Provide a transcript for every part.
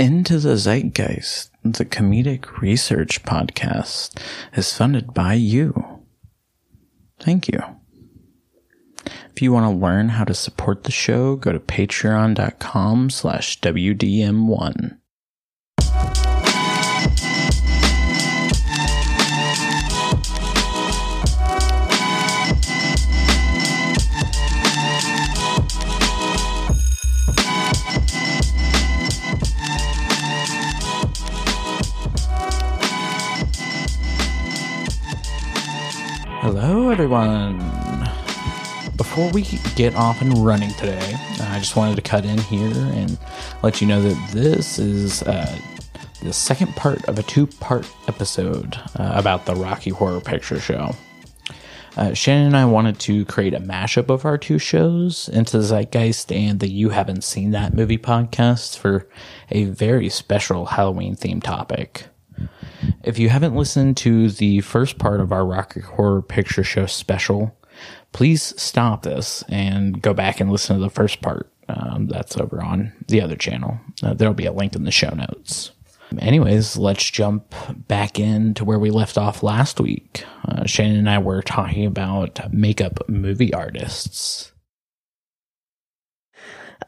Into the Zeitgeist, the comedic research podcast, is funded by you. Thank you. If you want to learn how to support the show, go to patreon.com slash WDM1. Everyone. Before we get off and running today, I just wanted to cut in here and let you know that this is uh, the second part of a two part episode uh, about the Rocky Horror Picture Show. Uh, Shannon and I wanted to create a mashup of our two shows into the Zeitgeist and the You Haven't Seen That Movie podcast for a very special Halloween themed topic. If you haven't listened to the first part of our Rocky Horror Picture Show special, please stop this and go back and listen to the first part. Um, that's over on the other channel. Uh, there'll be a link in the show notes. Anyways, let's jump back into where we left off last week. Uh, Shannon and I were talking about makeup movie artists.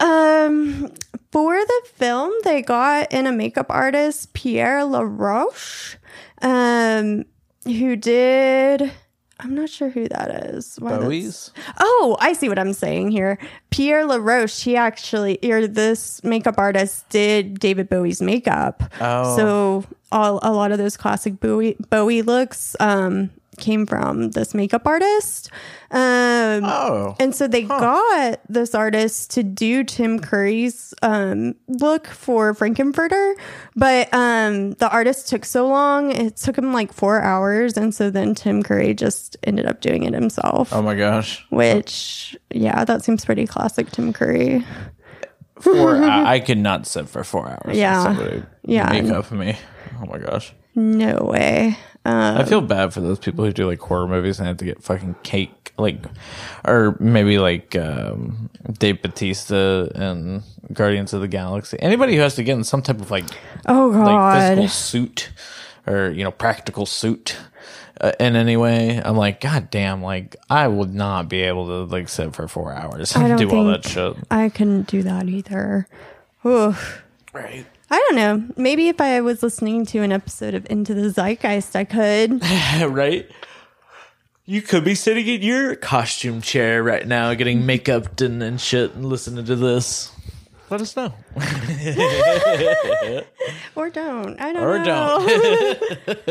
Um, for the film, they got in a makeup artist, Pierre LaRoche, um, who did. I'm not sure who that is. Why Bowie's? Oh, I see what I'm saying here. Pierre LaRoche, he actually, or this makeup artist did David Bowie's makeup. Oh. So all, a lot of those classic Bowie, Bowie looks um, came from this makeup artist. Um, Oh. and so they got this artist to do Tim Curry's um, look for Frankenfurter, but um, the artist took so long, it took him like four hours. And so then Tim Curry just ended up doing it himself, Oh my gosh. which, yeah, that seems pretty classic Tim Curry. Four, I, I could not sit for four hours. Yeah. Yeah. Make up for me. Oh my gosh. No way. Uh, I feel bad for those people who do like horror movies and have to get fucking cake, like, or maybe like um, Dave Bautista and Guardians of the Galaxy. Anybody who has to get in some type of like, oh, like God. physical suit or you know practical suit uh, in any way, I'm like, God damn, like I would not be able to like sit for four hours and do all that shit. I couldn't do that either. Oof. Right. I don't know. Maybe if I was listening to an episode of Into the Zeitgeist, I could. right? You could be sitting in your costume chair right now, getting makeup and, and shit, and listening to this. Let us know. or don't. I don't know. Or know. don't.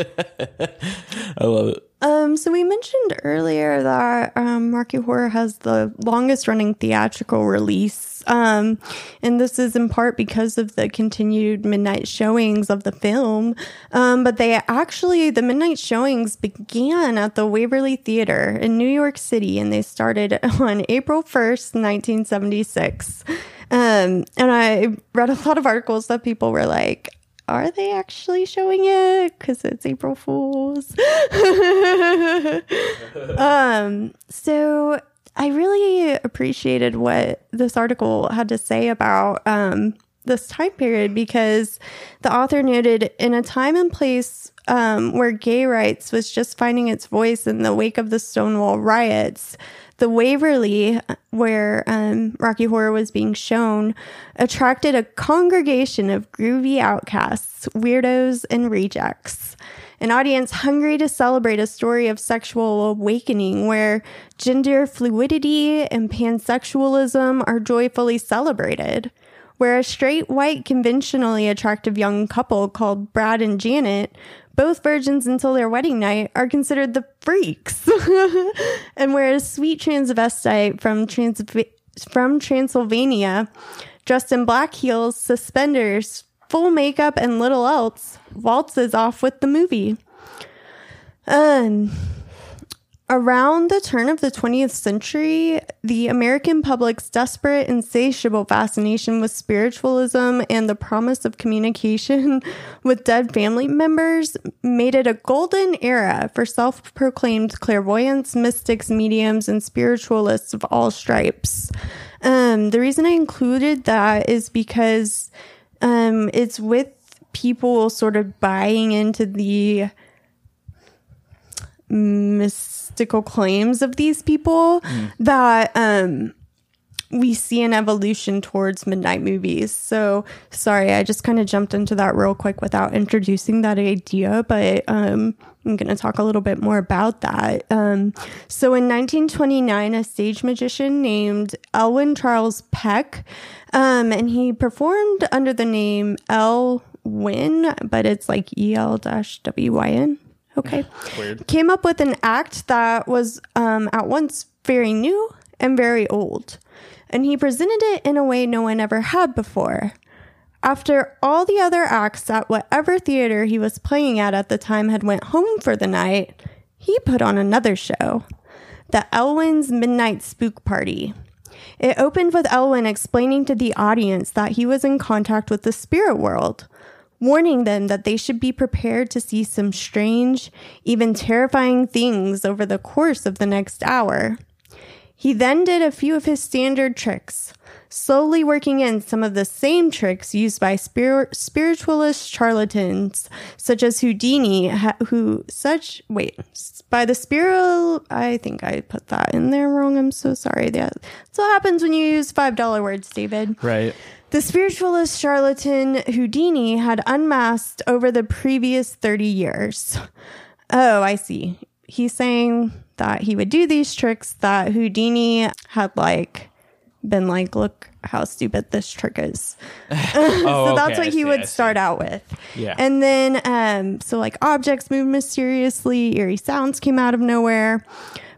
I love it. Um, so we mentioned earlier that um, Rocky Horror has the longest running theatrical release. Um, and this is in part because of the continued midnight showings of the film. Um, but they actually, the midnight showings began at the Waverly Theater in New York City and they started on April 1st, 1976. Um, and I read a lot of articles that people were like, are they actually showing it? Because it's April Fool's. um, so I really appreciated what this article had to say about um, this time period because the author noted in a time and place um, where gay rights was just finding its voice in the wake of the Stonewall riots, the Waverly, where um, Rocky Horror was being shown, attracted a congregation of groovy outcasts, weirdos, and rejects. An audience hungry to celebrate a story of sexual awakening where gender fluidity and pansexualism are joyfully celebrated. Where a straight, white, conventionally attractive young couple called Brad and Janet both virgins until their wedding night are considered the freaks. and where a sweet transvestite from Trans- from Transylvania, dressed in black heels, suspenders, full makeup, and little else, waltzes off with the movie. Um, Around the turn of the 20th century, the American public's desperate, insatiable fascination with spiritualism and the promise of communication with dead family members made it a golden era for self proclaimed clairvoyants, mystics, mediums, and spiritualists of all stripes. Um, the reason I included that is because um, it's with people sort of buying into the mystical claims of these people that um, we see an evolution towards midnight movies. So, sorry, I just kind of jumped into that real quick without introducing that idea, but um, I'm going to talk a little bit more about that. Um, so, in 1929, a stage magician named Elwin Charles Peck, um, and he performed under the name L. Win, but it's like E L W Y N. Okay. Weird. Came up with an act that was um, at once very new and very old. And he presented it in a way no one ever had before. After all the other acts at whatever theater he was playing at at the time had went home for the night, he put on another show, the Elwyn's Midnight Spook Party. It opened with Elwyn explaining to the audience that he was in contact with the spirit world, warning them that they should be prepared to see some strange, even terrifying things over the course of the next hour. He then did a few of his standard tricks, slowly working in some of the same tricks used by spir- spiritualist charlatans such as Houdini, ha- who such wait by the spiral. I think I put that in there wrong. I'm so sorry. That- That's what happens when you use five dollar words, David. Right. The spiritualist charlatan Houdini had unmasked over the previous 30 years. Oh, I see. He's saying that he would do these tricks that Houdini had like been like, look how stupid this trick is. Oh, so that's okay, I what he see, would I see. start out with. Yeah. And then, um, so like objects moved mysteriously, eerie sounds came out of nowhere.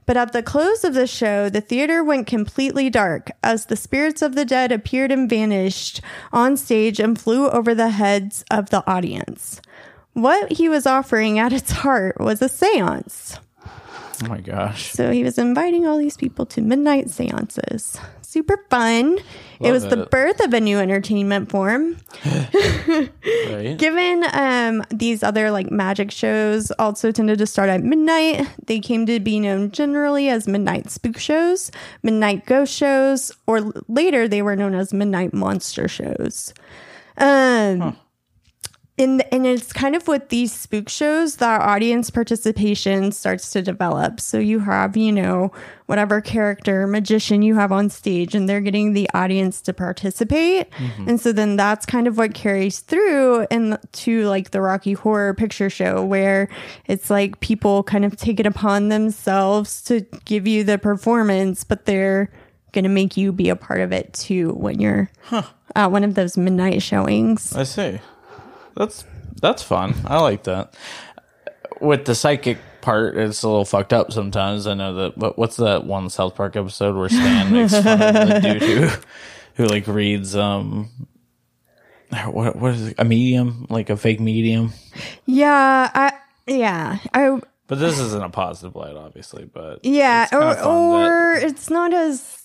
But at the close of the show, the theater went completely dark as the spirits of the dead appeared and vanished on stage and flew over the heads of the audience. What he was offering at its heart was a seance. Oh my gosh. So he was inviting all these people to midnight seances. Super fun. it Love was the birth of a new entertainment form. Right. Given um, these other like magic shows also tended to start at midnight, they came to be known generally as midnight spook shows, midnight ghost shows, or later they were known as midnight monster shows. Um, and, and it's kind of with these spook shows that audience participation starts to develop. So you have, you know, whatever character, magician you have on stage, and they're getting the audience to participate. Mm-hmm. And so then that's kind of what carries through into like the Rocky Horror Picture Show, where it's like people kind of take it upon themselves to give you the performance, but they're going to make you be a part of it too when you're at one of those midnight showings. I see. That's that's fun. I like that. With the psychic part, it's a little fucked up sometimes. I know that. But what's that one South Park episode where Stan makes fun of the dude who, who like reads um, what what is it? A medium, like a fake medium. Yeah, I yeah, I But this isn't a positive light, obviously. But yeah, kinda or that- or it's not as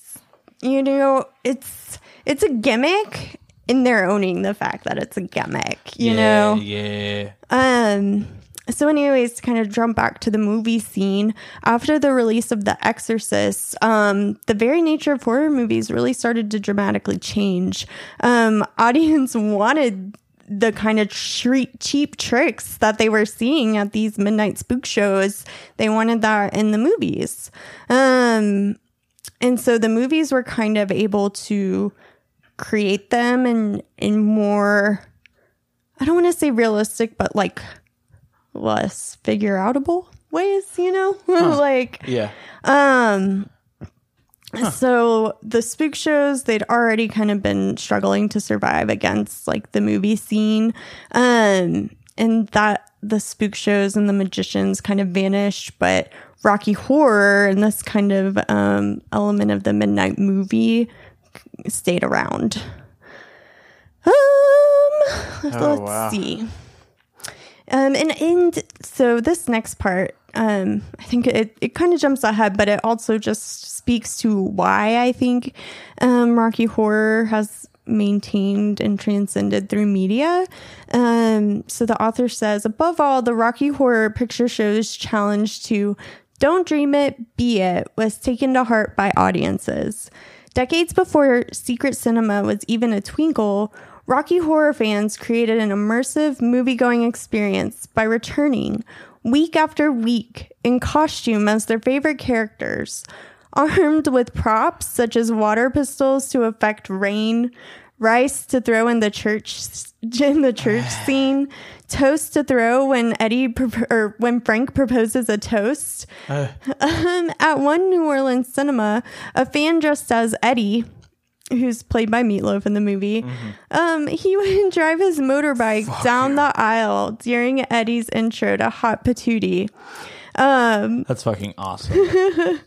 you know, it's it's a gimmick and they're owning the fact that it's a gimmick, you yeah, know. yeah. Um so anyways, to kind of jump back to the movie scene, after the release of The Exorcist, um, the very nature of horror movies really started to dramatically change. Um, audience wanted the kind of treat, cheap tricks that they were seeing at these midnight spook shows. They wanted that in the movies. Um, and so the movies were kind of able to create them in in more I don't want to say realistic, but like less figure outable ways, you know? like Yeah. um so the spook shows they'd already kind of been struggling to survive against like the movie scene. Um and that the spook shows and the magicians kind of vanished, but Rocky Horror and this kind of um element of the midnight movie stayed around. Um let's Oh, wow. see. Um, and and so this next part, um, I think it, it kind of jumps ahead, but it also just speaks to why I think um, Rocky Horror has maintained and transcended through media. Um, so the author says, above all, the Rocky Horror Picture Show's challenge to don't dream it, be it was taken to heart by audiences. Decades before secret cinema was even a twinkle, Rocky Horror fans created an immersive movie-going experience by returning week after week in costume as their favorite characters, armed with props such as water pistols to affect rain, rice to throw in the church in the church scene, toast to throw when Eddie pro- or when Frank proposes a toast. Um, at one New Orleans cinema, a fan dressed as Eddie, who's played by Meatloaf in the movie, um, he would drive his motorbike down the aisle during Eddie's intro to Hot Patootie. Um, That's fucking awesome.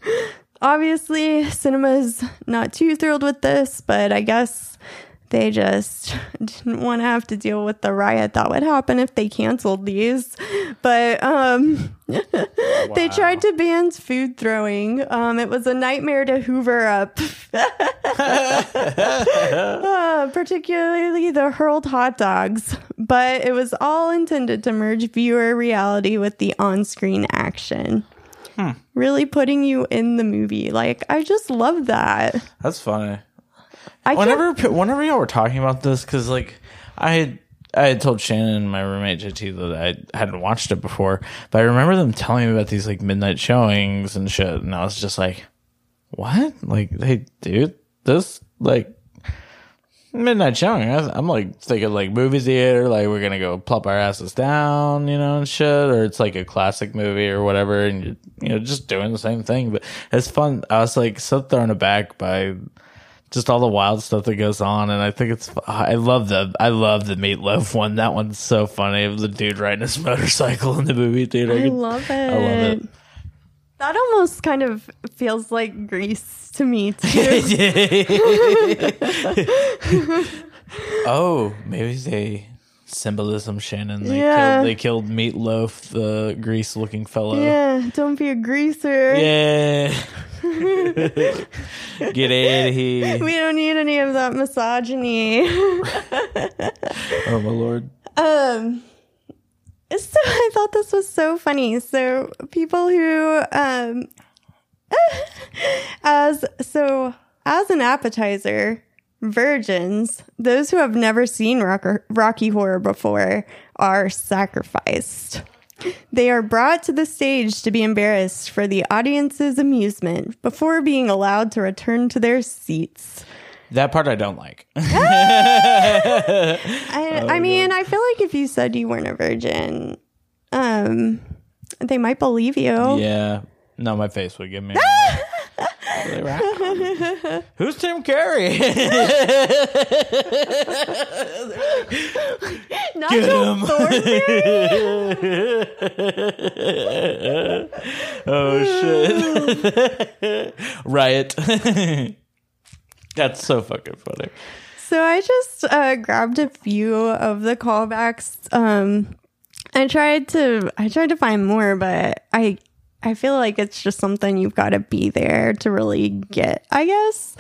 obviously, cinema's not too thrilled with this, but I guess they just didn't want to have to deal with the riot that would happen if they canceled these. But um, they tried to ban food throwing. Um, it was a nightmare to hoover up, Uh, particularly the hurled hot dogs. But it was all intended to merge viewer reality with the on screen action. Really putting you in the movie. Like, I just love that. That's funny. I can't- Whenever whenever y'all were talking about this, because like I had I had told Shannon and my roommate JT that I hadn't watched it before, but I remember them telling me about these like midnight showings and shit, and I was just like, "What? Like they do this like midnight showing?" I, I'm like thinking like movie theater, like we're gonna go plop our asses down, you know, and shit, or it's like a classic movie or whatever, and you you know just doing the same thing. But it's fun. I was like so thrown aback by just all the wild stuff that goes on, and I think it's. I love the I love the meatloaf one. That one's so funny. Of the dude riding his motorcycle in the movie theater. I love it. I love it. That almost kind of feels like Grease to me too. oh, maybe they symbolism. Shannon. They Yeah. killed. They killed meatloaf, the grease-looking fellow. yeah, don't be a greaser. Yeah. Get out of here. We don't need any of that misogyny. Oh my lord. Um, so I thought this was so funny. So people who, um, as so as an appetizer, virgins, those who have never seen rock, Rocky Horror before, are sacrificed. They are brought to the stage to be embarrassed for the audience's amusement before being allowed to return to their seats. That part I don't like. I, I mean, I feel like if you said you weren't a virgin, um, they might believe you. yeah. No, my face would give me. Really. Who's Tim Curry? Nigel him. Oh shit! Riot. That's so fucking funny. So I just uh, grabbed a few of the callbacks. Um, I tried to I tried to find more, but I I feel like it's just something you've got to be there to really get. I guess.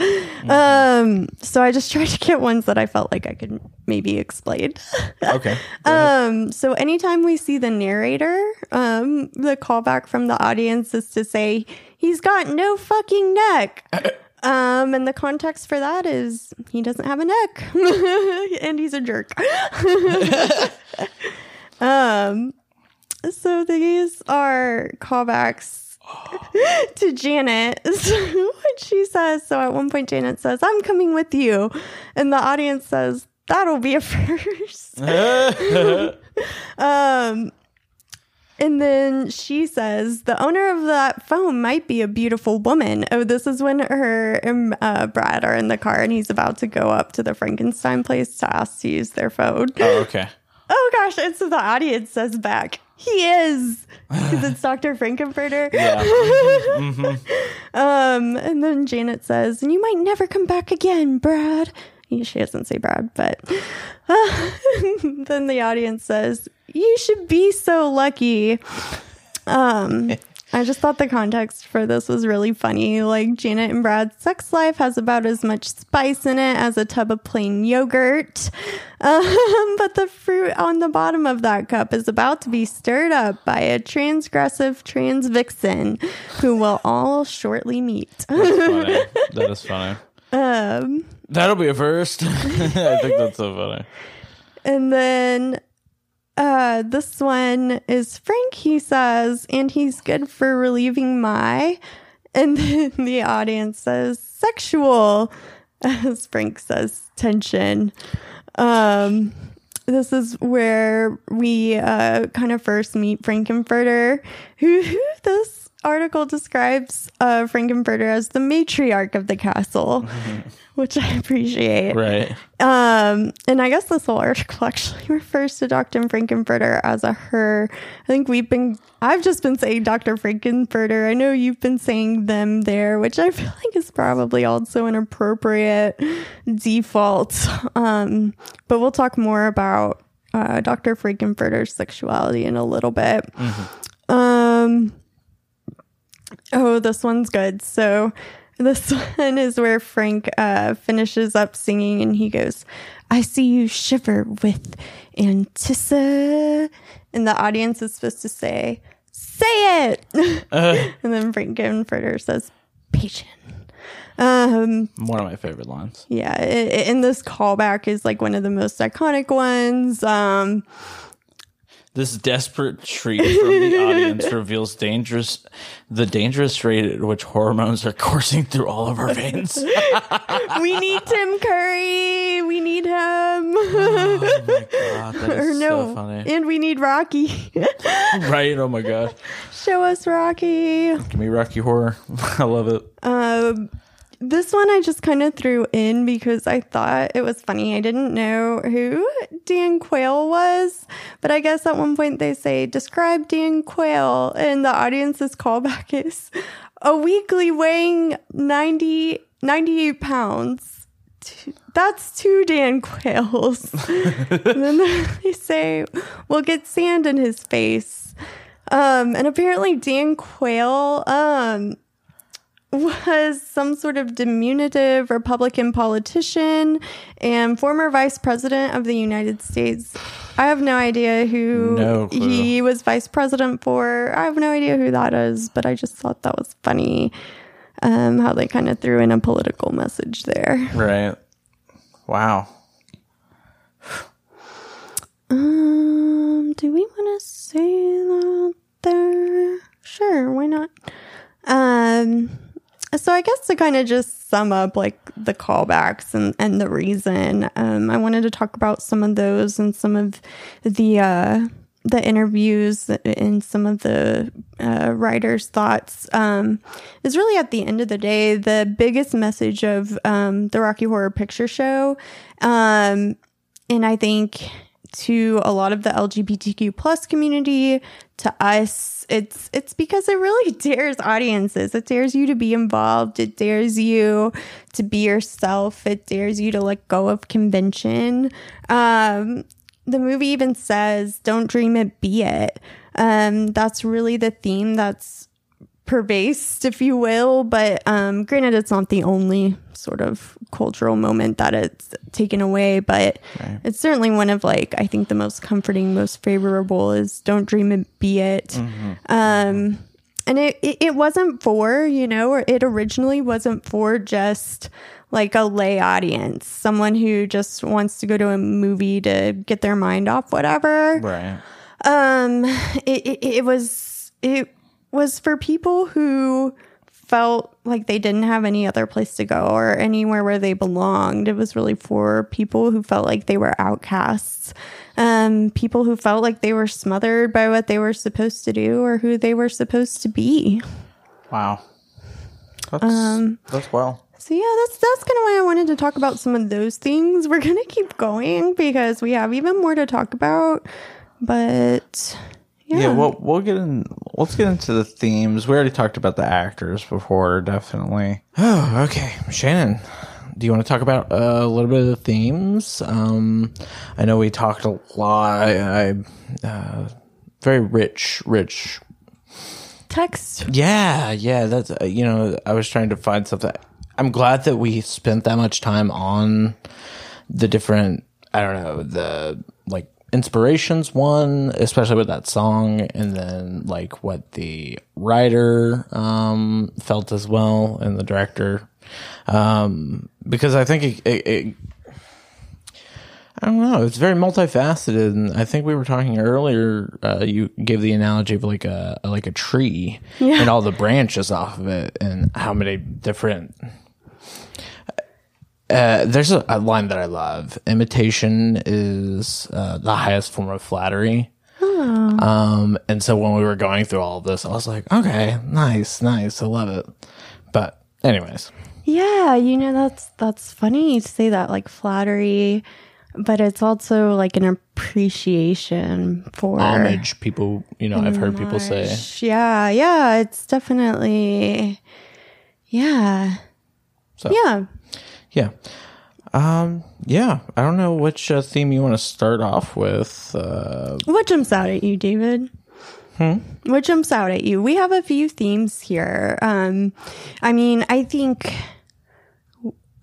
Um, so I just tried to get ones that I felt like I could maybe explain. Okay. Um, so anytime we see the narrator, um, the callback from the audience is to say, he's got no fucking neck. Um, and the context for that is he doesn't have a neck and he's a jerk. um, so these are callbacks to Janet. What she says, so at one point Janet says, I'm coming with you. And the audience says, that'll be a first. Um, and then she says, the owner of that phone might be a beautiful woman. Oh, this is when her and uh, Brad are in the car and he's about to go up to the Frankenstein place to ask to use their phone. oh, okay. Oh gosh. And so the audience says back, he is. Because it's Dr. Frankenfurter. Yeah. Um, and then Janet says, and you might never come back again, Brad. She doesn't say Brad, but then the audience says, you should be so lucky. Um, I just thought the context for this was really funny. Like Janet and Brad's sex life has about as much spice in it as a tub of plain yogurt. Um, but the fruit on the bottom of that cup is about to be stirred up by a transgressive trans vixen who will all shortly meet. That is funny. Um, That'll be a first. I think that's so funny. And then uh this one is Frank, he says, and he's good for relieving my. And then the audience says sexual. As Frank says, tension. Um this is where we uh, kind of first meet Frankenfurter, who, who this article describes uh, Frankenfurter as the matriarch of the castle, which I appreciate. Right. Um, and I guess this whole article actually refers to Dr. Frankenfurter as a her. I think we've been, I've just been saying Dr. Frankenfurter. I know you've been saying them there, which I feel like is probably also an appropriate default. Um, but we'll talk more about uh, Dr. Frankenfurter's sexuality in a little bit. Um, oh, this one's good. So this one is where Frank uh, finishes up singing and he goes, I see you shiver with antici. And the audience is supposed to say, Say it. and then Frank Frankenfurter says, Patient. Um, One of my favorite lines. yeah, i- i- and this callback is like one of the most iconic ones. Um, This desperate shriek from the audience reveals dangerous, the dangerous rate at which hormones are coursing through all of our veins. we need Tim Curry. We need him. oh my god, that is no, so funny. and we need Rocky. right? Oh my god, Show us Rocky. give me Rocky Horror. I love it. Um, this one I just kind of threw in because I thought it was funny. I didn't know who Dan Quayle was, but I guess at one point they say, describe Dan Quayle, and the audience's callback is a weekly weighing 90, 98 pounds. That's two Dan Quayles. and then they say, we'll get sand in his face. Um, and apparently Dan Quayle, um, was some sort of diminutive Republican politician and former vice president of the United States. I have no idea who No he was vice president for. I have no idea who that is, but I just thought that was funny um, how they kind of threw in a political message there. Right. Wow. Um, do we want to say that there? Sure, why not? Um, so I guess to kind of just sum up like the callbacks and, and the reason, um, I wanted to talk about some of those and some of the, uh, the interviews and some of the uh, writers' thoughts. Um, is really at the end of the day the biggest message of um, the Rocky Horror Picture Show, um, and I think to a lot of the LGBTQ plus community, to us, it's it's because it really dares audiences. It dares you to be involved. It dares you to be yourself. It dares you to let go of convention. Um, the movie even says, "Don't dream it, be it." Um, that's really the theme that's pervased, if you will. But um, granted, it's not the only sort of cultural moment that it's taken away. But it's certainly one of like I think the most comforting, most favorable is "Don't dream it, be it." Um, and it, it it wasn't for you know, or it originally wasn't for just like a lay audience, someone who just wants to go to a movie to get their mind off whatever Right. um it, it, it was it was for people who felt like they didn't have any other place to go or anywhere where they belonged it was really for people who felt like they were outcasts um people who felt like they were smothered by what they were supposed to do or who they were supposed to be Wow. That's Um, that's well. so yeah, that's that's kind of why I wanted to talk about some of those things. We're gonna keep going because we have even more to talk about. But yeah, Yeah, well, we'll get in. Let's get into the themes. We already talked about the actors before, definitely. Oh, okay, Shannon. Do you want to talk about uh, a little bit of the themes? Um, I know we talked a lot. I, uh, very rich, rich. text. Yeah, yeah. That's uh, you know. I was trying to find something. I'm glad that we spent that much time on the different. I don't know the like inspirations one, especially with that song, and then like what the writer um, felt as well, and the director um, because I think it, it, it I don't know. It's very multifaceted, and I think we were talking earlier. Uh, you gave the analogy of like a like a tree Yeah. and all the branches off of it, and how many different. Uh, there's a, a line that I love. Imitation is uh, the highest form of flattery. Um, and so when we were going through all of this, I was like, okay, nice, nice, I love it. But anyways, Yeah, you know that's that's funny you say that like flattery, but it's also like an appreciation for homage. People, you know, I've heard people say. Yeah, yeah, it's definitely yeah. So Yeah. Yeah, um, yeah. I don't know which uh, theme you want to start off with. Uh, What jumps out at you, David? What jumps out at you? We have a few themes here. Um, I mean, I think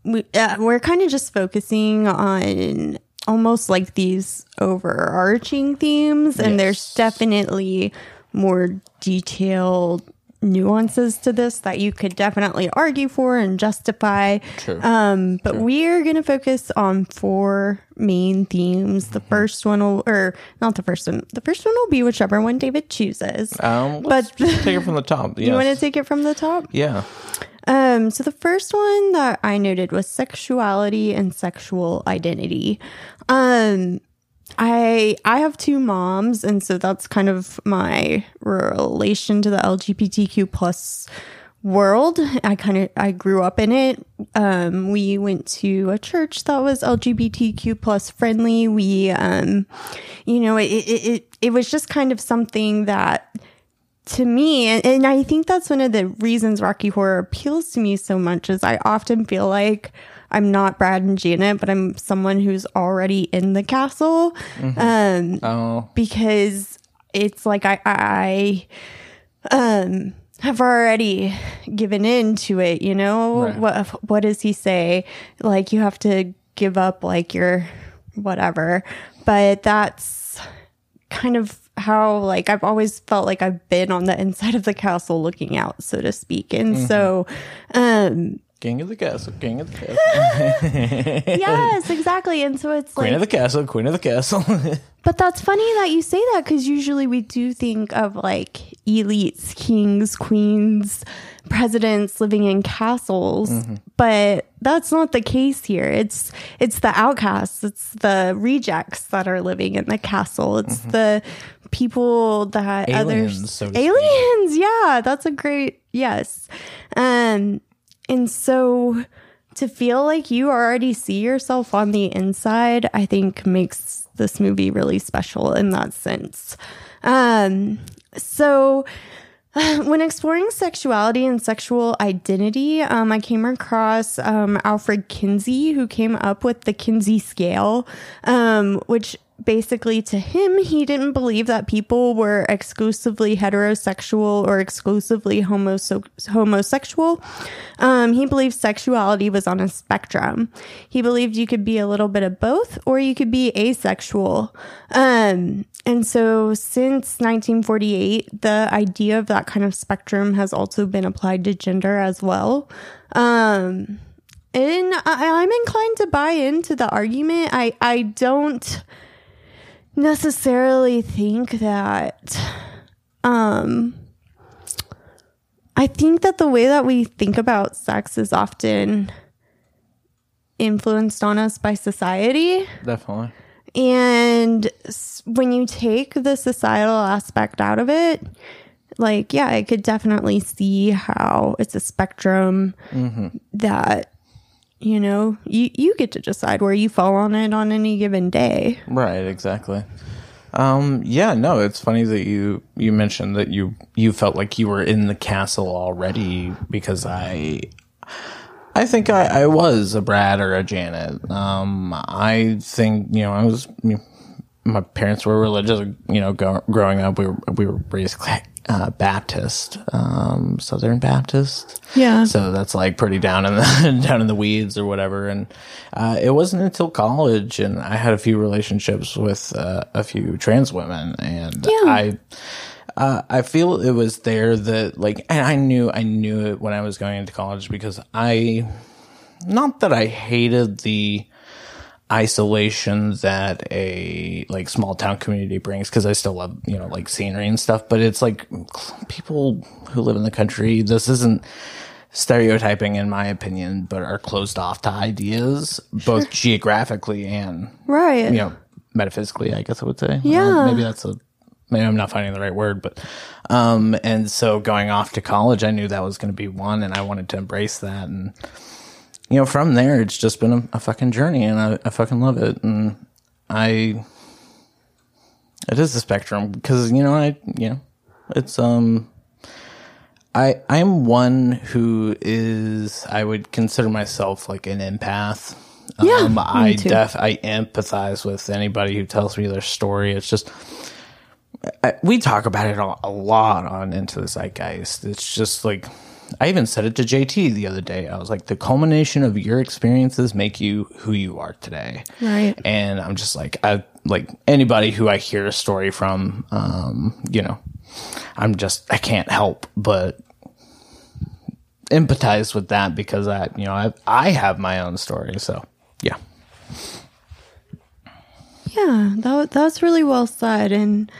we, uh, we're kind of just focusing on almost like these overarching themes, and there's definitely more detailed nuances to this that you could definitely argue for and justify. True. Um, but we're going to focus on four main themes. The first one will, or not the first one, the first one will be whichever one David chooses. um, let's But- just take it from the top. You want to take it from the top? Yeah. Um, so the first one that I noted was sexuality and sexual identity. Um, I I have two moms, and so that's kind of my relation to the LGBTQ plus world. I kind of I grew up in it. Um, we went to a church that was LGBTQ plus friendly. We, um, you know, it it it, it was just kind of something that to me and, and i think that's one of the reasons rocky horror appeals to me so much is i often feel like i'm not brad and janet but i'm someone who's already in the castle um Oh, because it's like i i um have already given in to it you know? Right. what what does he say? Like you have to give up like your whatever. But that's kind of how like I've always felt like I've been on the inside of the castle looking out, so to speak. And so um king of the castle, king of the castle, yes, exactly. And so it's like queen like of the castle, queen of the castle. but that's funny that you say that cuz usually we do think of like elites, kings, queens, presidents living in castles, but that's not the case here. It's it's the outcasts, it's the rejects that are living in the castle. It's the people that Aliens, others so aliens yeah that's a great yes um and so to feel like you already see yourself on the inside i think makes this movie really special in that sense. Um so when exploring sexuality and sexual identity, um, I came across um, Alfred Kinsey, who came up with the Kinsey scale, um, which basically to him, he didn't believe that people were exclusively heterosexual or exclusively homoso- homosexual. Um, he believed sexuality was on a spectrum. He believed you could be a little bit of both or you could be asexual. Um, and so since 1948, the idea of that kind of spectrum has also been applied to gender as well. Um, and I, I'm inclined to buy into the argument. I, I don't necessarily think that, um, I think that the way that we think about sex is often influenced on us by society. Definitely. And when you take the societal aspect out of it, like, yeah, I could definitely see how it's a spectrum that, you know, you, you get to decide where you fall on it on any given day. Right, exactly. Um, yeah, no, it's funny that you you mentioned that you you felt like you were in the castle already because I I think I, I was a Brad or a Janet. Um, I think you know I was. You know, my parents were religious. You know, go, growing up, we were we were raised uh, Baptist, um, Southern Baptist. Yeah. So that's like pretty down in the down in the weeds or whatever. And uh, it wasn't until college, and I had a few relationships with uh, a few trans women, and Yeah. I Uh, I feel it was there that like, and I knew I knew it when I was going into college because I, not that I hated the isolation that a like small town community brings because I still love you know like scenery and stuff, but it's like people who live in the country. This isn't stereotyping in my opinion, but are closed off to ideas both geographically and Right. you know metaphysically. I guess I would say. Yeah. Maybe that's a. Maybe I'm not finding the right word, but um, and so going off to college, I knew that was going to be one, and I wanted to embrace that, and you know, from there, it's just been a, a fucking journey, and I, I fucking love it, and I. It is a spectrum because you know I you know it's um I I'm one who is I would consider myself like an empath. Yeah, um, me I too. def I empathize with anybody who tells me their story. It's just I, we talk about it a, a lot on Into the Zeitgeist. It's just like I even said it to JT the other day. I was like, the culmination of your experiences make you who you are today. Right. And I'm just like, I like anybody who I hear a story from, um, you know, I'm just I can't help but empathize with that because I, you know, I I have my own story. So yeah. Yeah, that that's really well said, and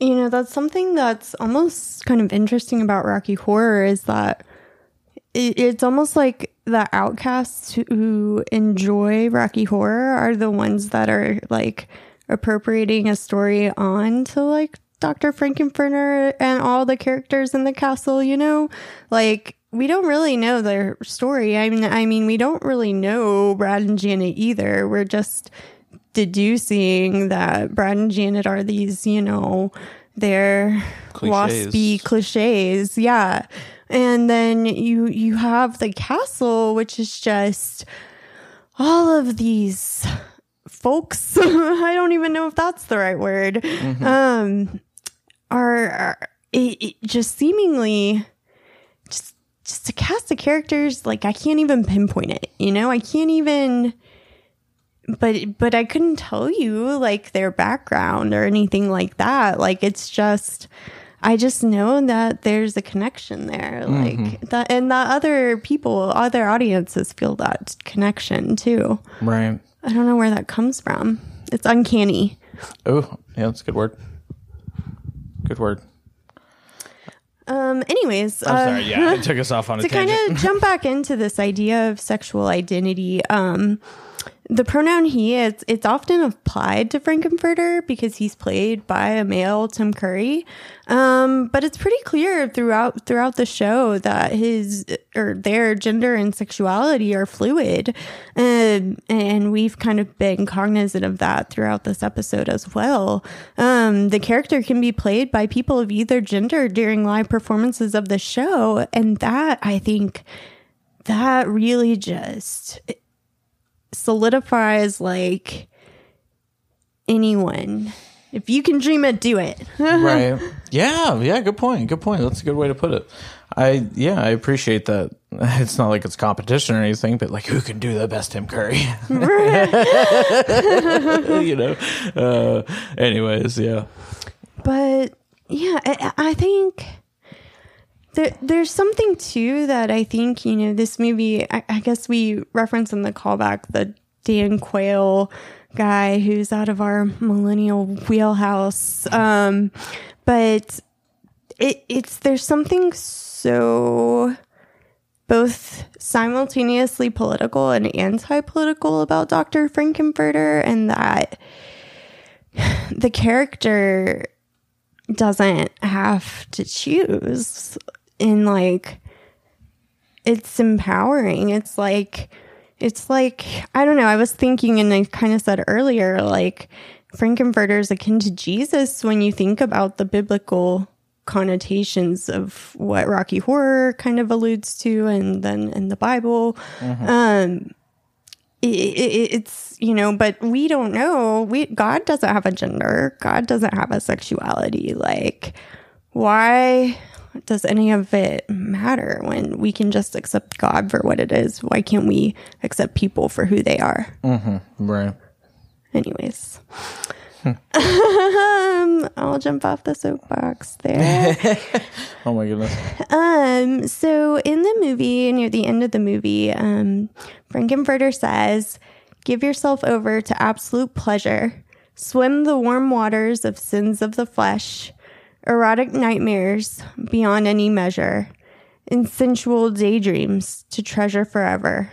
you know that's something that's almost kind of interesting about Rocky Horror is that it, it's almost like the outcasts who enjoy Rocky Horror are the ones that are like appropriating a story on to like Dr. Frankenfurter and all the characters in the castle, you know? Like we don't really know their story. I mean I mean we don't really know Brad and Janet either. We're just deducing that Brad and Janet are these, you know, they're Cliches. waspy cliches. Yeah. And then you you have the castle, which is just all of these folks. I don't even know if that's the right word. Um are, are it, it just seemingly just just a cast of characters like I can't even pinpoint it. You know, I can't even but but I couldn't tell you like their background or anything like that. Like it's just I just know that there's a connection there. Like that and that other people, other audiences feel that connection too. Right. I don't know where that comes from. It's uncanny. Oh, yeah, that's a good word. Good word. Um anyways, I'm uh, sorry. Yeah, it took us off on a to kind of jump back into this idea of sexual identity um the pronoun he is it's often applied to frankenfurter because he's played by a male tim curry. Um but it's pretty clear throughout throughout the show that his or their gender and sexuality are fluid. Um, and we've kind of been cognizant of that throughout this episode as well. Um the character can be played by people of either gender during live performances of the show. And that i think that really just solidifies like anyone if you can dream it do it right. Yeah. Yeah. Good point. Good point. That's a good way to put it. I yeah, I appreciate that. It's not like it's competition or anything, but like who can do the best Tim Curry? you know. Uh, anyways, yeah. but yeah i, I think there, there's something too that i think you know this movie I, I guess we reference in the callback the dan quayle guy who's out of our millennial wheelhouse. Um but it, it's there's something so both simultaneously political and anti-political about dr frankenfurter and that the character doesn't have to choose and like it's empowering. It's like it's like i don't know i was thinking and i kind of said earlier like frankenfurter is akin to jesus when you think about the biblical connotations of what rocky horror kind of alludes to and then in the bible. Um it, it, it's you know but we don't know. We god doesn't have a gender. God doesn't have a sexuality. Like why does any of it matter when we can just accept god for what it is? Why can't we accept people for who they are? Right. anyways. Um, I'll jump off the soapbox there. Oh my goodness. Um, so in the movie, near the end of the movie, um, Frankenfurter says, Give yourself over to absolute pleasure, swim the warm waters of sins of the flesh, erotic nightmares beyond any measure, and sensual daydreams to treasure forever.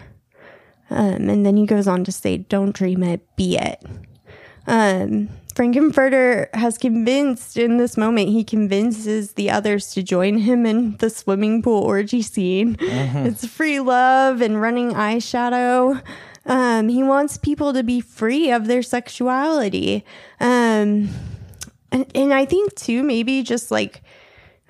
Um, and then he goes on to say, Don't dream it, be it. Um, Frank-N-Furter has convinced in this moment, he convinces the others to join him in the swimming pool orgy scene. It's free love and running eyeshadow. Um, he wants people to be free of their sexuality. Um, and, and I think too, maybe just like,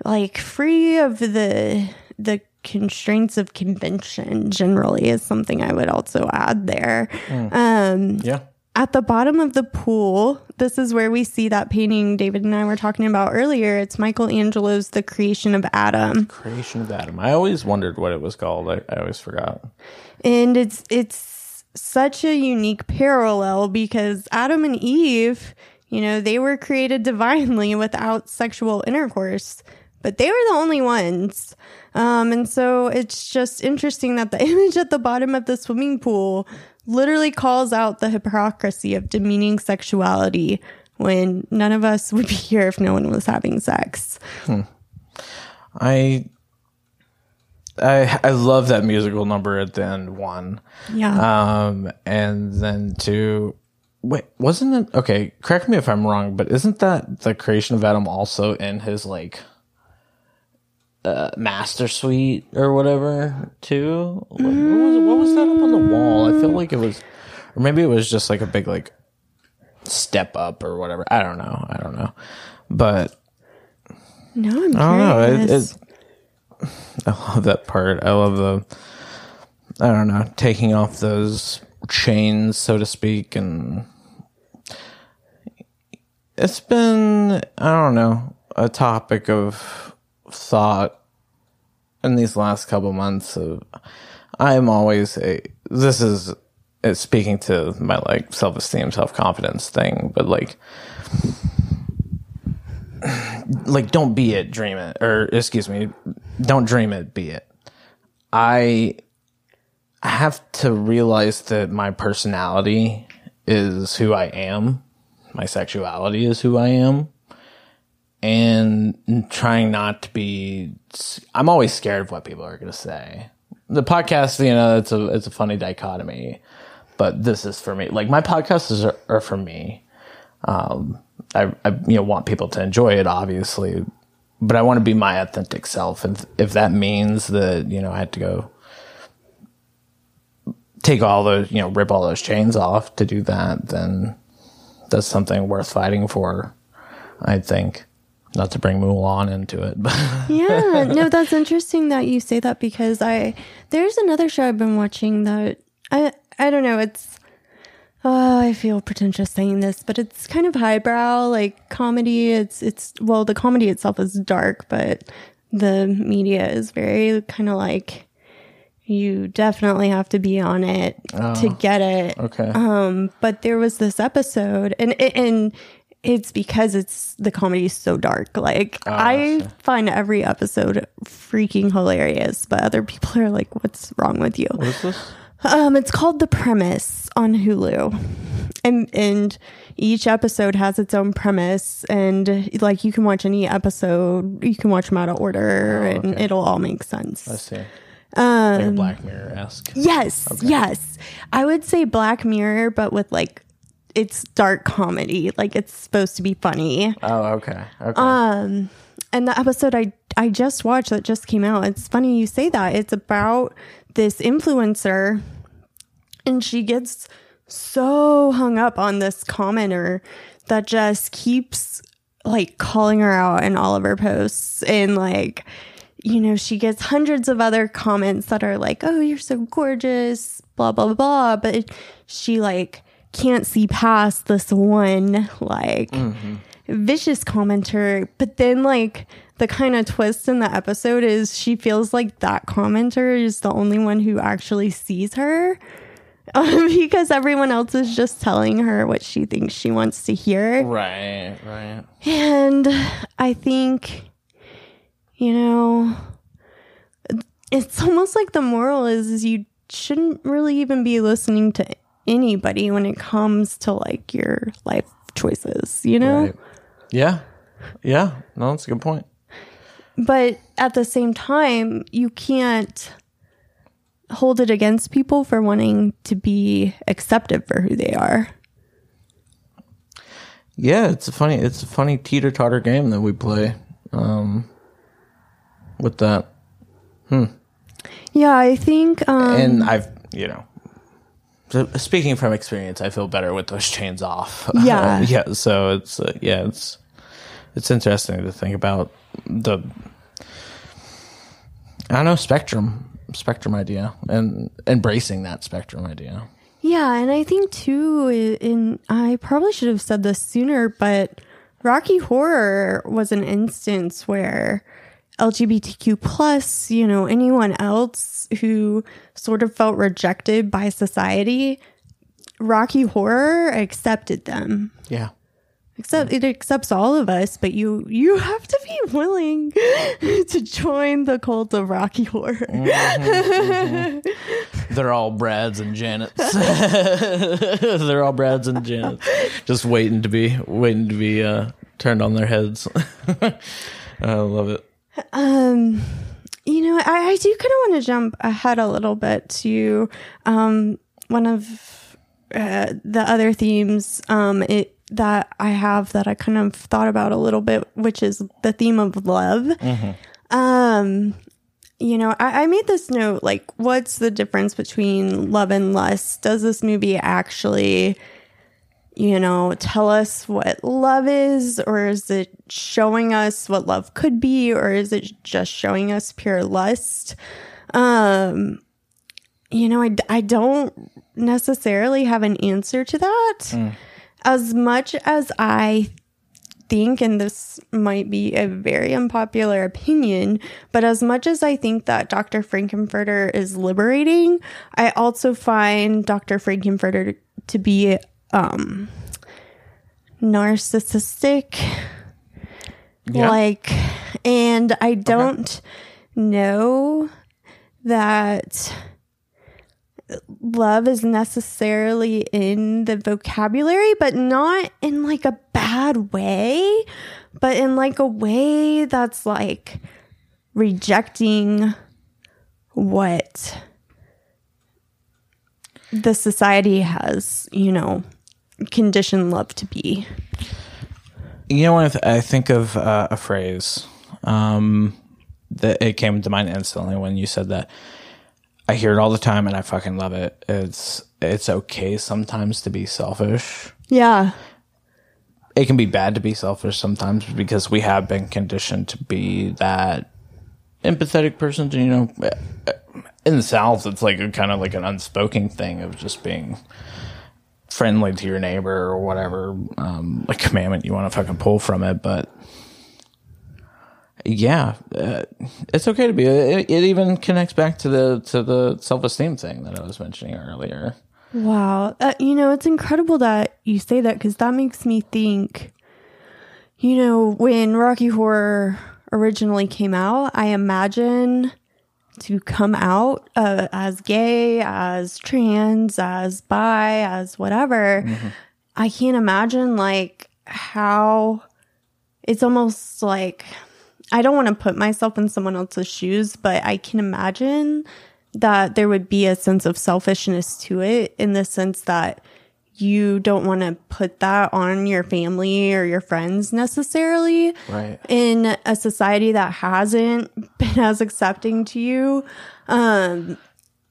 like free of the, the constraints of convention generally is something I would also add there. Um, Yeah. at the bottom of the pool, this is where we see that painting David and I were talking about earlier. It's Michelangelo's The Creation of Adam. Creation of Adam. I always wondered what it was called. I, I always forgot. And it's it's such a unique parallel because Adam and Eve, you know, they were created divinely without sexual intercourse, but they were the only ones. Um, and so it's just interesting that the image at the bottom of the swimming pool literally calls out the hypocrisy of demeaning sexuality when none of us would be here if no one was having sex. I I I love that musical number at the end one. Yeah. Um and then two wait, wasn't it okay, correct me if I'm wrong, but isn't that the creation of Adam also in his like uh, master suite or whatever too? What, what was what was that up on the wall? I feel like it was or maybe it was just like a big like step up or whatever. I don't know. I don't know. But no, I'm I don't know. It, curious. it, I love that part. I love the, I don't know, taking off those chains, so to speak, and it's been, I don't know, a topic of thought in these last couple months. Of, I'm always a. This is it's speaking to my like self esteem, self confidence thing, but like like don't be it dream it or excuse me don't dream it be it i have to realize that my personality is who i am my sexuality is who i am. And trying not to be i'm always scared of what people are going to say. The podcast you know it's a it's a funny dichotomy but this is for me. Like my podcasts are, are for me. Um, I, I you know want people to enjoy it, obviously, but I want to be my authentic self, and if that means that you know I had to go take all those you know rip all those chains off to do that, then that's something worth fighting for. I think. Not to bring Mulan into it, but yeah, no, that's interesting that you say that because I there's another show I've been watching that I I don't know, it's oh, I feel pretentious saying this, but it's kind of highbrow, like comedy. It's it's well, the comedy itself is dark, but the media is very kind of like you definitely have to be on it to get it. okay. Um, but there was this episode, and and it's because it's the comedy is so dark. Like I find every episode freaking hilarious, but other people are like, "What's wrong with you?" what is this? Um, it's called The Premise on Hulu, and and each episode has its own premise, and like you can watch any episode, you can watch them out of order, and okay. it'll all make sense. I see. Um, Like Black Mirror esque. Yes, yes. I would say Black Mirror, but with like it's dark comedy. Like it's supposed to be funny. Oh, okay. Okay. Um, and the episode I I just watched that just came out. It's funny you say that. It's about this influencer, and she gets so hung up on this commenter that just keeps like calling her out in all of her posts and like you know she gets hundreds of other comments that are like oh you're so gorgeous blah blah blah but it, she like can't see past this one like mm-hmm. vicious commenter but then like the kind of twist in the episode is she feels like that commenter is the only one who actually sees her because everyone else is just telling her what she thinks she wants to hear. Right, right. And I think, you know, it's almost like the moral is, is you shouldn't really even be listening to anybody when it comes to like your life choices, you know? Right. Yeah. Yeah. No, that's a good point. But at the same time, you can't hold it against people for wanting to be accepted for who they are. Yeah, it's a funny it's a funny teeter totter game that we play. Um with that. Yeah, I think um and I've you know so speaking from experience, I feel better with those chains off. Yeah. yeah. So it's uh, yeah, it's it's interesting to think about the I don't know spectrum spectrum idea and embracing that spectrum idea. Yeah, and I think too, in I probably should have said this sooner, but Rocky Horror was an instance where LGBTQ plus, you know, anyone else who sort of felt rejected by society, Rocky Horror accepted them. Yeah. Except it accepts all of us, but you you have to be willing to join the cult of Rocky Horror. They're all Brads and Janets. They're all Brads and Janets, just waiting to be waiting to be uh, turned on their heads. I love it. Um, you know, I, I do kind of want to jump ahead a little bit to um, one of uh, the other themes um, it, that I have that I kind of thought about a little bit, which is the theme of love. Um, you know, I, I made this note like, what's the difference between love and lust? Does this movie actually you know, tell us what love is, or is it showing us what love could be, or is it just showing us pure lust? Um, you know, I, I don't necessarily have an answer to that. As much as I think, and this might be a very unpopular opinion, but as much as I think that Dr. Frank-N-Furter is liberating, I also find Dr. Frank-N-Furter to be um narcissistic Yeah. like and I don't know that love is necessarily in the vocabulary, but not in like a bad way, but in like a way that's like rejecting what the society has, you know, conditioned love to be. You know, when I, th- I think of uh, a phrase um, that it came to mind instantly when you said that. I hear it all the time, and I fucking love it. It's it's okay sometimes to be selfish. Yeah. It can be bad to be selfish sometimes because we have been conditioned to be that empathetic person. To, you know, in the South, it's like a kind of like an unspoken thing of just being friendly to your neighbor or whatever um, like commandment you want to fucking pull from it but yeah uh, it's okay to be it, it even connects back to the to the self-esteem thing that i was mentioning earlier Wow. Uh, you know, it's incredible that you say that because that makes me think, you know, when Rocky Horror originally came out, I imagine to come out uh, as gay, as trans, as bi, as whatever. I can't imagine like how it's almost like I don't want to put myself in someone else's shoes, but I can imagine that there would be a sense of selfishness to it in the sense that you don't want to put that on your family or your friends necessarily right in a society that hasn't been as accepting to you. Um,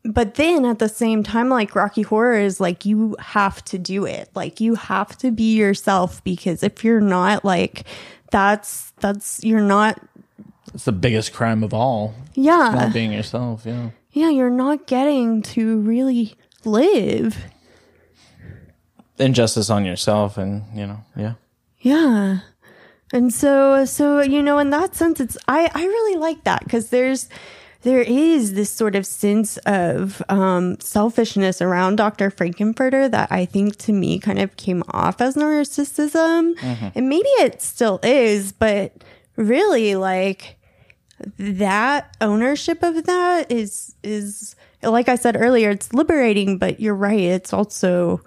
but then at the same time, like Rocky Horror is like, you have to do it. Like, you have to be yourself because if you're not, like, that's, that's, you're not, it's the biggest crime of all yeah. not being yourself yeah yeah, you're not getting to really live. Injustice on yourself and you know yeah Yeah. And so so you know in that sense it's I I really like that cuz there's there is this sort of sense of um, selfishness around Dr. Frank-N-Furter that I think to me kind of came off as narcissism. And maybe it still is, but really like that ownership of that is is like I said earlier, it's liberating, but you're right, it's also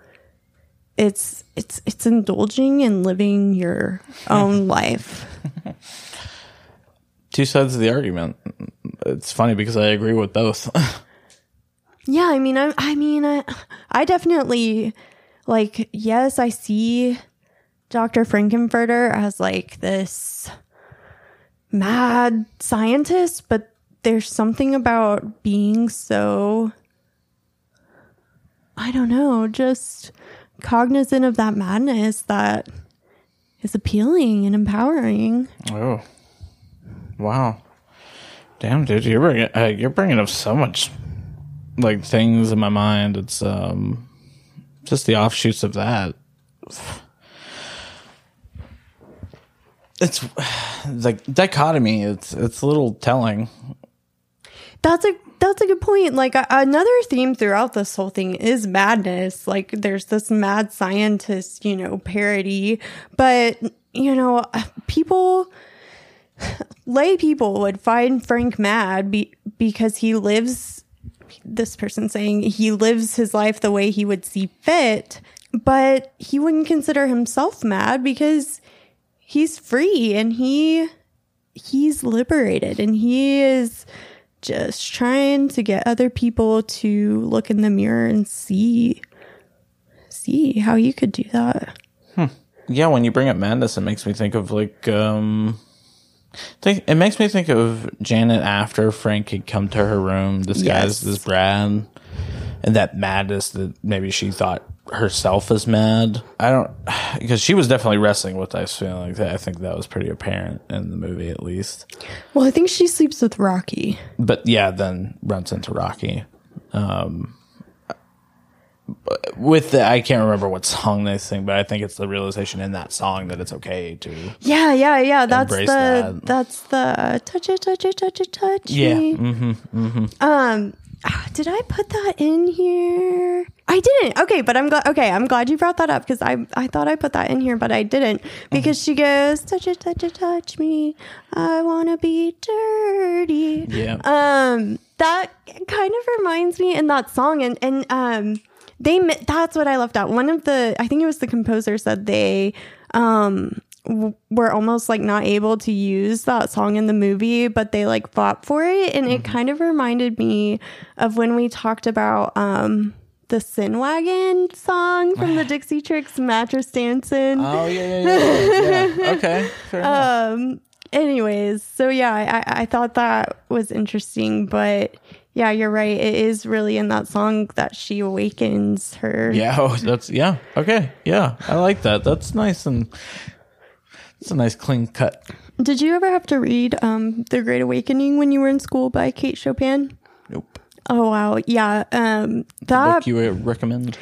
it's it's it's indulging in living your own life. Two sides of the argument. It's funny because I agree with both. Yeah, I mean, I, I mean, I, I definitely like. Yes, I see Dr. Frank-N-Furter as like this mad scientist, but there's something about being so. I don't know, just cognizant of that madness that is appealing and empowering. oh, wow! Damn, dude, you're bringing uh, you're bringing up so much like things in my mind. It's um just the offshoots of that. It's like dichotomy. It's it's a little telling. That's a that's a good point. Like another theme throughout this whole thing is madness. Like there's this mad scientist, you know, parody, but you know, people lay people would find Frank mad be, because he lives this person saying he lives his life the way he would see fit, but he wouldn't consider himself mad because he's free and he he's liberated and he is just trying to get other people to look in the mirror and see see how you could do that. Yeah, when you bring up madness, it makes me think of like um think it makes me think of Janet after Frank had come to her room disguised Yes. as Brad and that madness that maybe she thought herself as mad. I don't because she was definitely wrestling with those feelings. I think that was pretty apparent in the movie at least. Well, I think she sleeps with Rocky. But yeah, then runs into Rocky. Um with the, I can't remember what song they sing, but I think it's the realization in that song that it's okay to Yeah, yeah, yeah. That's the that. that's the touch it, touch it, touch it, touch Yeah. me. Mm-hmm. Um, did I put that in here? I didn't. Okay, but I'm glad. Okay, I'm glad you brought that up because I I thought I put that in here, but I didn't because she goes touch it, touch it, touch me. I wanna be dirty. Yeah. Um, that kind of reminds me in that song, and and um, they that's what I left out. One of the I think it was the composer said they um were almost like not able to use that song in the movie, but they like fought for it, and it kind of reminded me of when we talked about um. The Sin Wagon song from the Dixie Chicks, Mattress Dancing. Oh yeah, yeah, yeah. yeah. Okay, fair enough. Um. Anyways, so yeah, I, I I thought that was interesting, but yeah, you're right. It is really in that song that she awakens her. Yeah, oh, that's yeah. Okay, yeah, I like that. That's nice and it's a nice clean cut. Did you ever have to read um The Great Awakening when you were in school by Kate Chopin? Nope. Oh wow, yeah. Um, that Book you would recommend?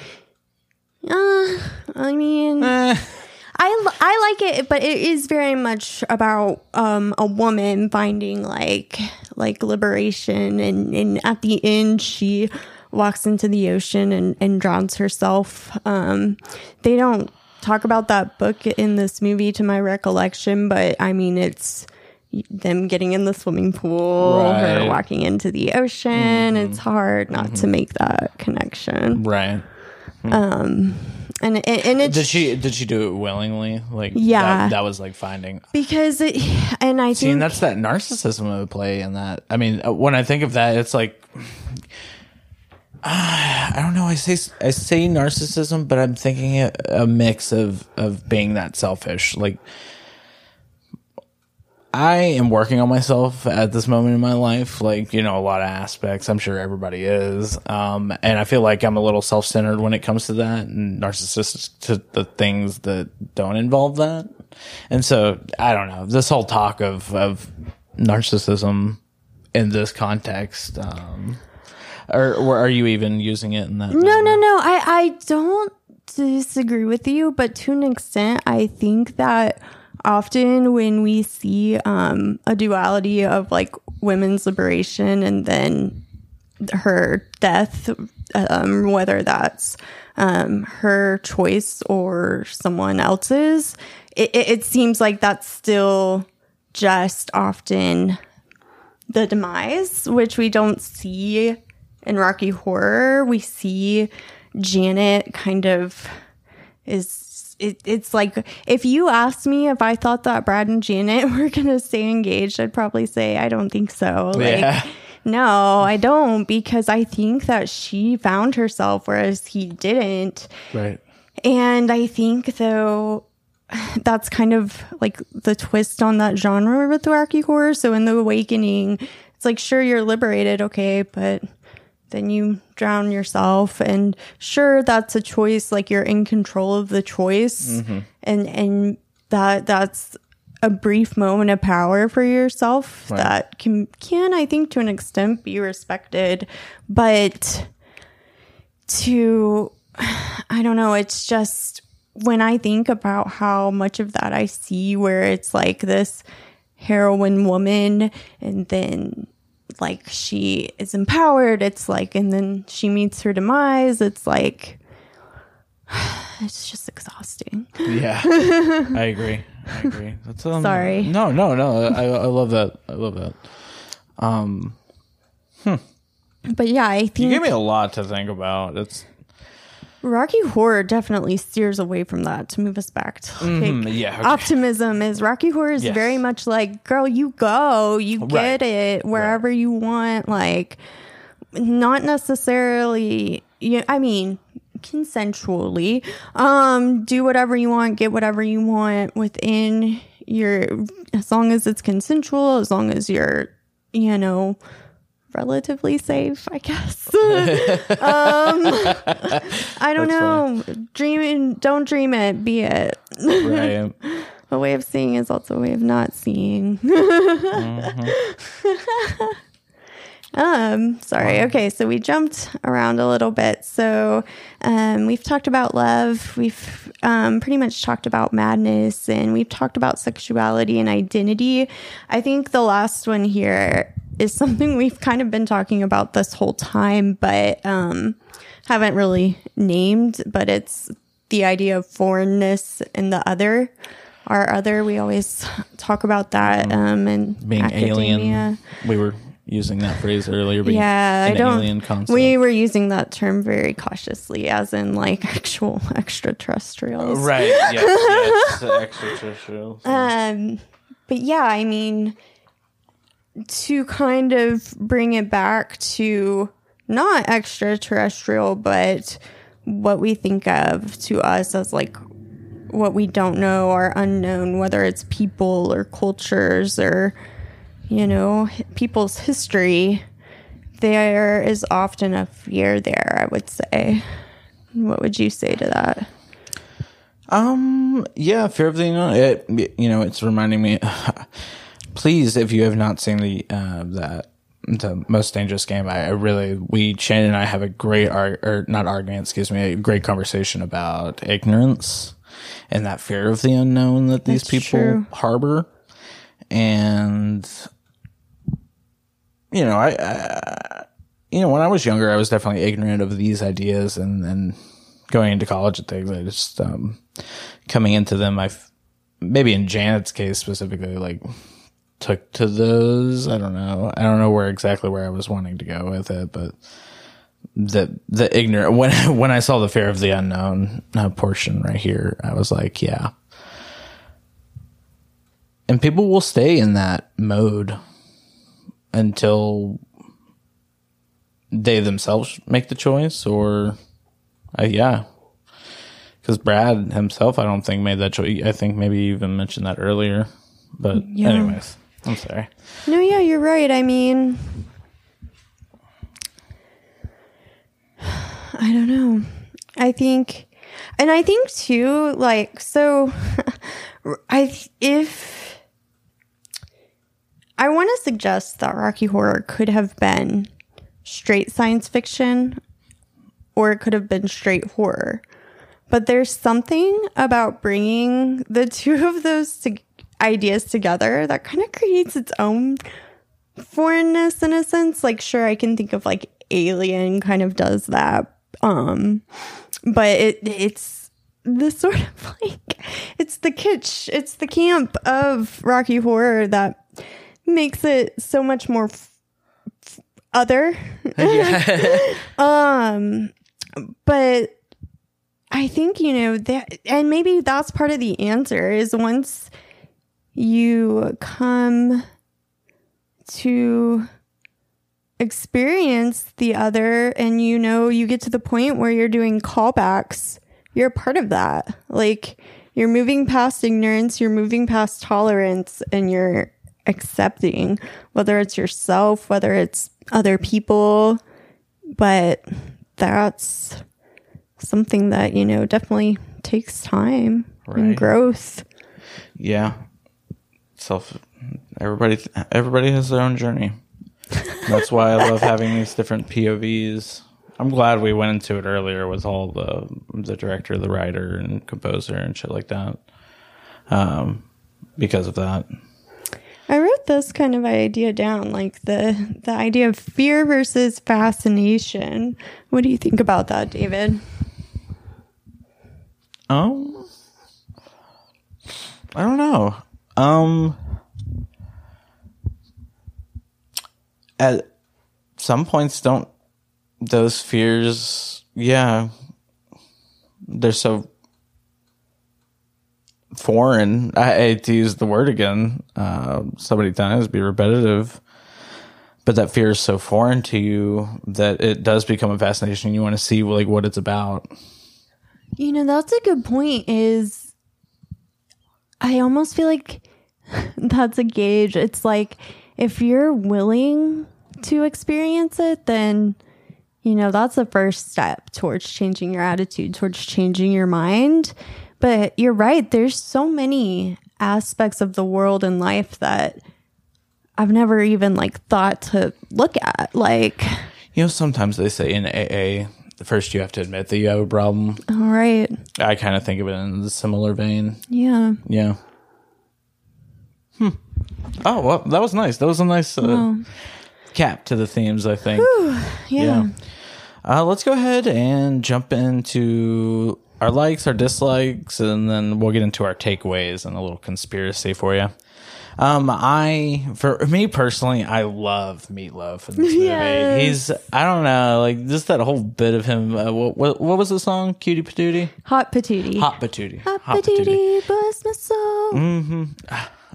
Uh, I mean, Eh, I I like it, but it is very much about um a woman finding like like liberation, and and at the end she walks into the ocean and and drowns herself. Um, they don't talk about that book in this movie, to my recollection, but I mean it's them getting in the swimming pool, Right. her walking into the ocean. It's hard not to make that connection. right. Um, and and, and it's Did she did she do it willingly? Like Yeah. that, that was like finding. because it, and I See, think and that's that narcissism at play in that. I mean, uh, when I think of that, it's like. I don't know. I say I say narcissism, but I'm thinking a, a mix of of being that selfish. Like I am working on myself at this moment in my life. Like you know, a lot of aspects. I'm sure everybody is, um, and I feel like I'm a little self centered when it comes to that, and narcissistic to the things that don't involve that. And so I don't know. This whole talk of of narcissism in this context. Um, or, or are you even using it in that? no, no, no. I I don't disagree with you, but to an extent, I think that often when we see um, a duality of like women's liberation and then her death, um, whether that's um, her choice or someone else's, it, it, it seems like that's still just often the demise, which we don't see in Rocky Horror. We see Janet kind of is it, it's like if you asked me if I thought that Brad and Janet were gonna stay engaged, I'd probably say I don't think so. Like Yeah. no, I don't because I think that she found herself whereas he didn't. Right. And I think though that's kind of like the twist on that genre with Rocky horror. So in the awakening, it's like sure you're liberated, okay, but then you drown yourself. And sure that's a choice like you're in control of the choice. Mm-hmm. And and that that's a brief moment of power for yourself Right. that can can I think to an extent be respected. But to I don't know, it's just when I think about how much of that I see where it's like this heroine woman and then like she is empowered, it's like and then she meets her demise, it's like it's just exhausting. Yeah, I agree. I agree. That's um, Sorry. No, no, no. I, I love that. I love that. Um, But yeah, I you think gave me a lot to think about. It's Rocky Horror definitely steers away from that to move us back to like, Mhm, yeah, okay. optimism. Is Rocky Horror is Yes. very much like, girl, you go, you Right. get it wherever you want. Like, not necessarily. You, I mean, consensually. Um, do whatever you want, get whatever you want within your, as long as it's consensual, as long as you're, you know. Relatively safe, I guess. um, I don't know. Dreaming, don't dream it, be it. right. A way of seeing is also a way of not seeing. um, sorry. Okay, so we jumped around a little bit. So um, we've talked about love. We've um, pretty much talked about madness, and we've talked about sexuality and identity. I think the last one here is something we've kind of been talking about this whole time, but um, haven't really named. But it's the idea of foreignness and the other. Our other, we always talk about that. Um, and Mm-hmm. Being alien. We were using that phrase earlier. Yeah, I don't. alien concept. We were using that term very cautiously, as in like actual extraterrestrials. right. Yes. yes. the extraterrestrial. Um, but yeah, I mean, to kind of bring it back to not extraterrestrial, but what we think of to us as like what we don't know or unknown, whether it's people or cultures or, you know, people's history, there is often a fear there, I would say. What would you say to that? Um. Yeah. Fear of the unknown. It. You know. It's reminding me. please, if you have not seen the uh, that the most dangerous game, I, I really we Shane and I have a great ar- or not argument. Excuse me. A great conversation about ignorance and that fear of the unknown that these That's people true. harbor, and you know, I, I you know, when I was younger, I was definitely ignorant of these ideas, and and going into college and things, I just um, coming into them, I've maybe in Janet's case specifically, like took to those. I don't know. I don't know where exactly where I was wanting to go with it, but the the ignorant when when I saw the fear of the unknown uh, portion right here, I was like, yeah. And people will stay in that mode until they themselves make the choice or uh, yeah because brad himself i don't think made that choice i think maybe you even mentioned that earlier but Yeah. anyways i'm sorry No, yeah, you're right. I mean, I don't know. I think, and I think too, like, so I, if I want to suggest that Rocky Horror could have been straight science fiction or it could have been straight horror. But there's something about bringing the two of those to- ideas together that kind of creates its own foreignness in a sense. Like, sure, I can think of like Alien kind of does that. Um, but it it's the sort of like it's the kitsch, it's the camp of Rocky Horror that makes it so much more f- f- other. um, but I think you know that, and maybe that's part of the answer is once you come to experience the other and you know you get to the point where you're doing callbacks you're a part of that like you're moving past ignorance you're moving past tolerance and you're accepting whether it's yourself whether it's other people but that's something that you know definitely takes time Right. and growth Yeah. Self everybody everybody has their own journey. That's why I love having these different POVs. I'm glad we went into it earlier with all the the director, the writer and composer and shit like that. Um because of that. I wrote this kind of idea down, like the the idea of fear versus fascination. What do you think about that, David? Um I don't know. Um at some points don't those fears yeah they're so foreign i hate to use the word again uh, so many times be repetitive but that fear is so foreign to you that it does become a fascination you want to see like what it's about You know, that's a good point. Is I almost feel like that's a gauge. It's like if you're willing to experience it, then you know that's the first step towards changing your attitude, towards changing your mind. But you're right. There's so many aspects of the world and life that I've never even like thought to look at. Like, you know sometimes they say in aa first you have to admit that you have a problem all right, i kind of think of it in the similar vein yeah, Yeah. Hmm. Oh well, that was nice. That was a nice uh, cap to the themes. I think. yeah. Uh, let's go ahead and jump into our likes, our dislikes, and then we'll get into our takeaways and a little conspiracy for you. Um, I, for me personally, I love Meatloaf in this movie. Yes. He's, I don't know, like just that whole bit of him. Uh, what, what, what was the song? Cutie Patootie? Hot patootie. Hot Patootie. Hot patootie, patootie. bless my soul. Mm-hmm.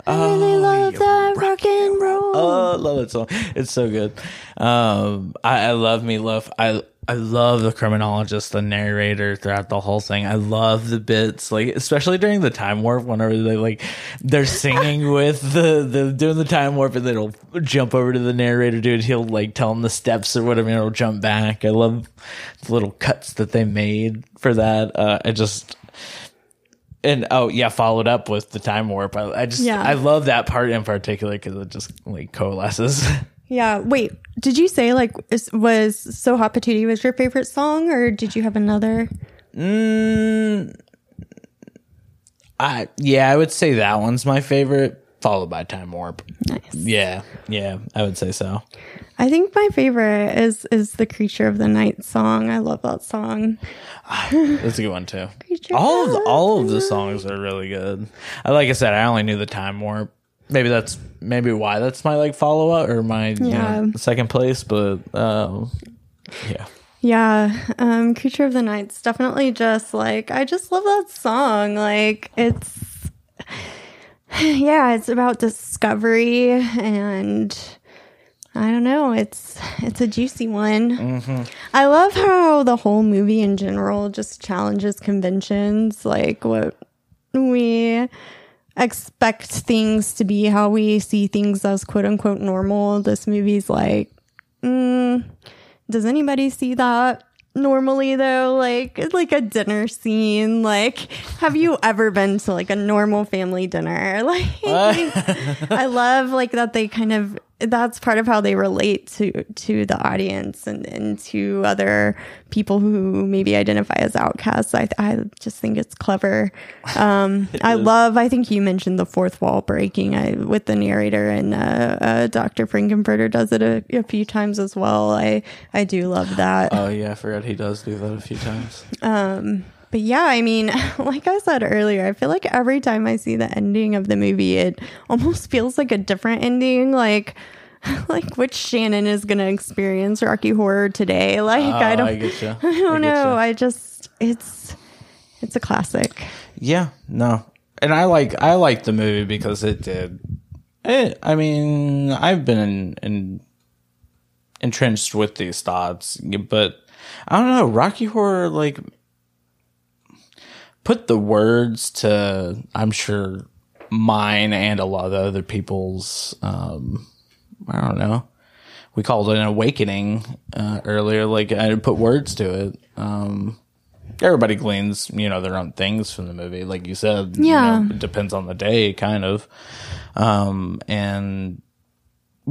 I really love that rock and roll. Oh, I love that song. It's so good. Um, I, I love Meatloaf. I I love the criminologist, the narrator throughout the whole thing. I love the bits, like especially during the time warp, whenever they like they're singing with the the doing the time warp, and then it'll jump over to the narrator dude. He'll like tell him the steps or whatever, and it'll jump back. I love the little cuts that they made for that. Uh, I just and oh yeah, followed up with the time warp. I, I just Yeah. I love that part in particular because it just like coalesces. Yeah. Wait, did you say like is, was So Hot Patootie was your favorite song or did you have another? mm, I yeah, I would say that one's my favorite, followed by time warp. Nice. Yeah, yeah, I would say so. I think my favorite is is the Creature of the Night song. I love that song. That's a good one too. Creature All of of the, all of the songs are really good. I like I said, I only knew the time warp. Maybe that's maybe why that's my like follow up or my you know, second place, but um, yeah. Yeah, um, Creature of the Night's definitely just like I just love that song. Like it's yeah, it's about discovery and I don't know, it's it's a juicy one. I love how the whole movie in general just challenges conventions, like what we expect things to be, how we see things as quote unquote normal. This movie's like, mm, does anybody see that normally though? Like like a dinner scene. Like, have you ever been to like a normal family dinner? Like I love like that they kind of that's part of how they relate to to the audience and, and to other people who maybe identify as outcasts. I I just think it's clever. Um, I love. I think you mentioned the fourth wall breaking I, with the narrator, and uh, uh, Dr. Frank-N-Furter does it a, a, few times as well. I I do love that. Oh yeah, I forgot he does do that a few times. Um, but yeah, I mean, like I said earlier, I feel like every time I see the ending of the movie, it almost feels like a different ending. Like, like which Shannon is going to experience Rocky Horror today? Like, oh, I don't, I, I don't I know. I just, it's, it's a classic. Yeah, no, and I like, I like the movie because it did. It, I mean, I've been in, in entrenched with these thoughts, but I don't know. Rocky Horror, like put the words to I'm sure mine and a lot of other people's um I don't know. We called it an awakening uh, earlier. Like I put words to it. Um, everybody gleans, you know, their own things from the movie. Like you said, yeah, you know, it depends on the day, kind of. Um, and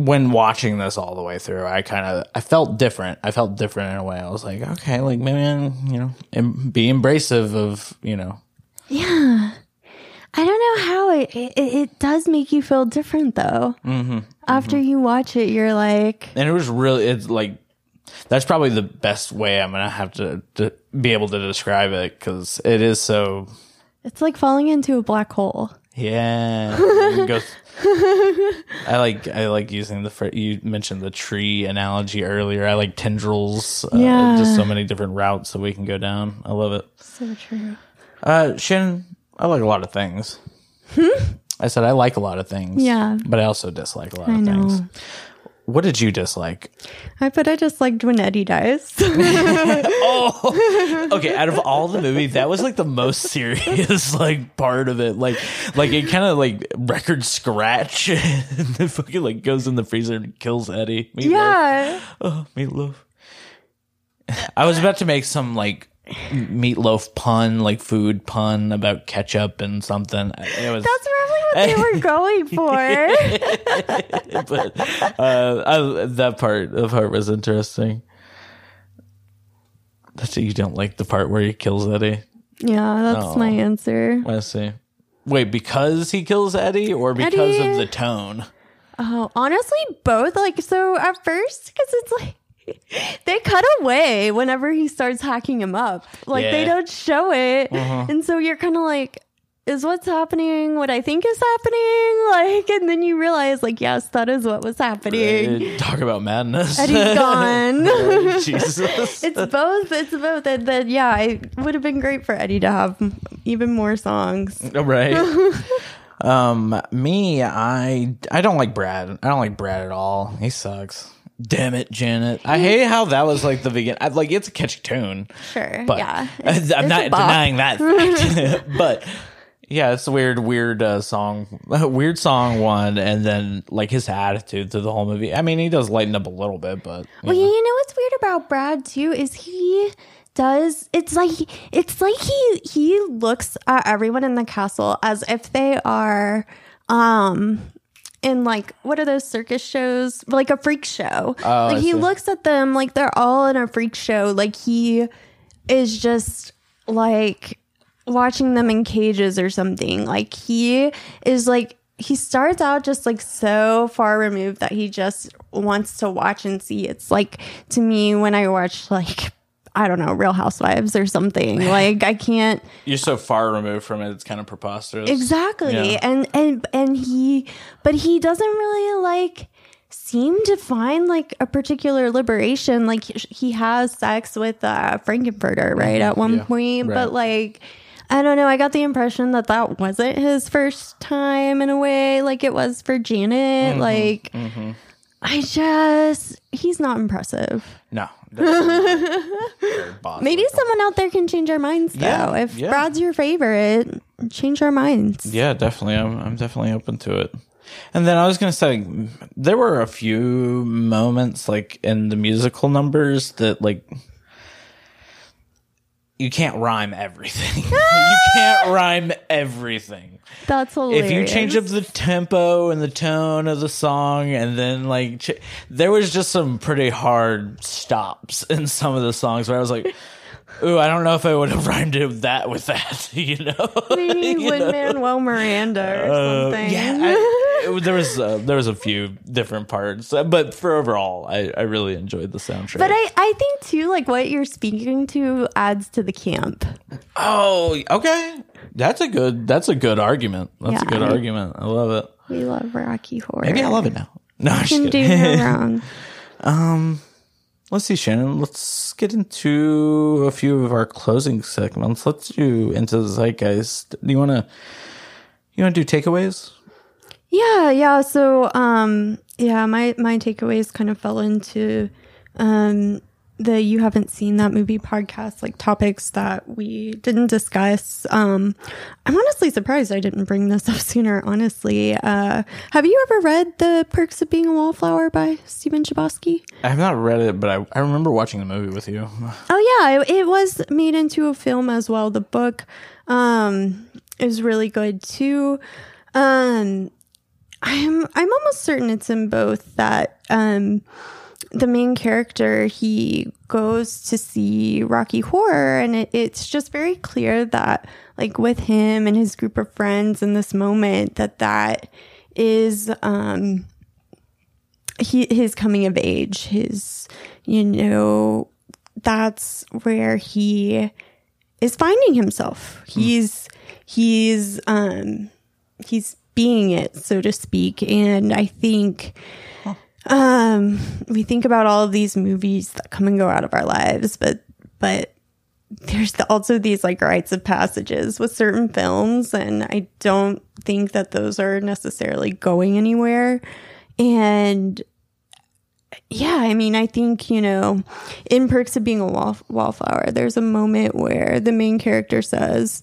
when watching this all the way through, I kind of I felt different. I felt different in a way. I was like, okay, like maybe I'm, you know, em- be embracive of you know. Yeah, I don't know how it it, it does make you feel different though. Mm-hmm, After mm-hmm. you watch it, you're like, and it was really it's like that's probably the best way I'm gonna have to, to be able to describe it because it is so. It's like falling into a black hole. Yeah, I like I like using the fr- you mentioned the tree analogy earlier. I like tendrils. Uh, yeah, just so many different routes that we can go down. I love it. So true. Uh, Shannon, I like a lot of things. Hmm? I said I like a lot of things. Yeah, but I also dislike a lot I of know. things. What did you dislike? I put I disliked when Eddie dies. oh, okay. Out of all the movies, that was like the most serious like part of it. Like, like it kind of like record scratch and the fucking like goes in the freezer and kills Eddie. Meatloaf. Yeah. Oh, meatloaf. I was about to make some like meatloaf pun, like food pun about ketchup and something. It was. That's probably what they were going for. but uh, I, that part of part was interesting. That's you don't like the part where he kills Eddie. Yeah, that's oh, my answer. I see. Wait, because he kills Eddie, or because Eddie, of the tone? Oh, honestly, both. Like, so at first, because it's like they cut away whenever he starts hacking him up. Like yeah. they don't show it. Uh-huh. And so you're kind of like, is what's happening what I think is happening? Like, and then you realize, like, yes, that is what was happening. Talk about madness. Eddie's gone. Jesus. it's both. It's both. And then, yeah, it would have been great for Eddie to have even more songs. Right. um, me, I, I don't like Brad. I don't like Brad at all. He sucks. Damn it, Janet! I hate how that was like the beginning. I, like it's a catchy tune, sure, but yeah, it's, I'm not denying that. but yeah, it's a weird, weird uh, song, weird song one, and then like his attitude through the whole movie. I mean, he does lighten up a little bit, but well, know. you know what's weird about Brad too is he does it's like it's like he he looks at everyone in the castle as if they are um in like what are those circus shows? Like a freak show. Oh, like he looks at them like they're all in a freak show. Like he is just like watching them in cages or something. Like he is like he starts out just like so far removed that he just wants to watch and see. It's like to me when i watch like I don't know, Real Housewives or something. Like I can't. You're so far removed from it; it's kind of preposterous. Exactly, yeah. and and and he, but he doesn't really like seem to find like a particular liberation. Like he has sex with uh, Frank-N-Furter, right, at one yeah, point, right. but like. I don't know. I got the impression that that wasn't his first time in a way, like it was for Janet. Mm-hmm, like, mm-hmm. I just, he's not impressive. No, Maybe someone out there can change our minds though. Yeah, if yeah. Brad's your favorite, change our minds. Yeah, definitely. I'm I'm definitely open to it. And then I was gonna say there were a few moments like in the musical numbers that like you can't rhyme everything. you can't rhyme everything. That's hilarious. If you change up the tempo and the tone of the song, and then like ch- there was just some pretty hard stops in some of the songs where I was like, "Ooh, I don't know if I would have rhymed it that with that," you know? maybe You Lin? Manuel Miranda or Uh, something. yeah, I, it, there was uh, there was a few different parts, uh, but for overall, I, I really enjoyed the soundtrack. But I, I think too, like what you're speaking to adds to the camp. oh, okay, that's a good that's a good argument. That's a good I- argument. I love it. We love Rocky Horror. Maybe I love it now. No, I'm just Can do no wrong. um, Let's see, Shannon. Let's get into a few of our closing segments. Let's do into the zeitgeist. Do you want to? You want to do takeaways? Yeah, yeah. So, um, yeah, my my takeaways kind of fell into um the you haven't seen that movie podcast like topics that we didn't discuss. Um, I'm honestly surprised I didn't bring this up sooner. Honestly, uh, have you ever read The Perks of Being a Wallflower by Stephen Chbosky? I have not read it, but I, I remember watching the movie with you. Oh yeah, it, it was made into a film as well. The book um is really good too. Um I'm I'm almost certain it's in both that um the main character he goes to see Rocky Horror and it, it's just very clear that like with him and his group of friends in this moment that that is um he his coming of age his you know that's where he is finding himself. He's he's um he's being it so to speak. And i think um we think about all of these movies that come and go out of our lives but but there's the, also these like rites of passages with certain films and i don't think that those are necessarily going anywhere. And yeah, I mean, I think, you know, in Perks of Being a Wall- Wallflower, there's a moment where the main character says,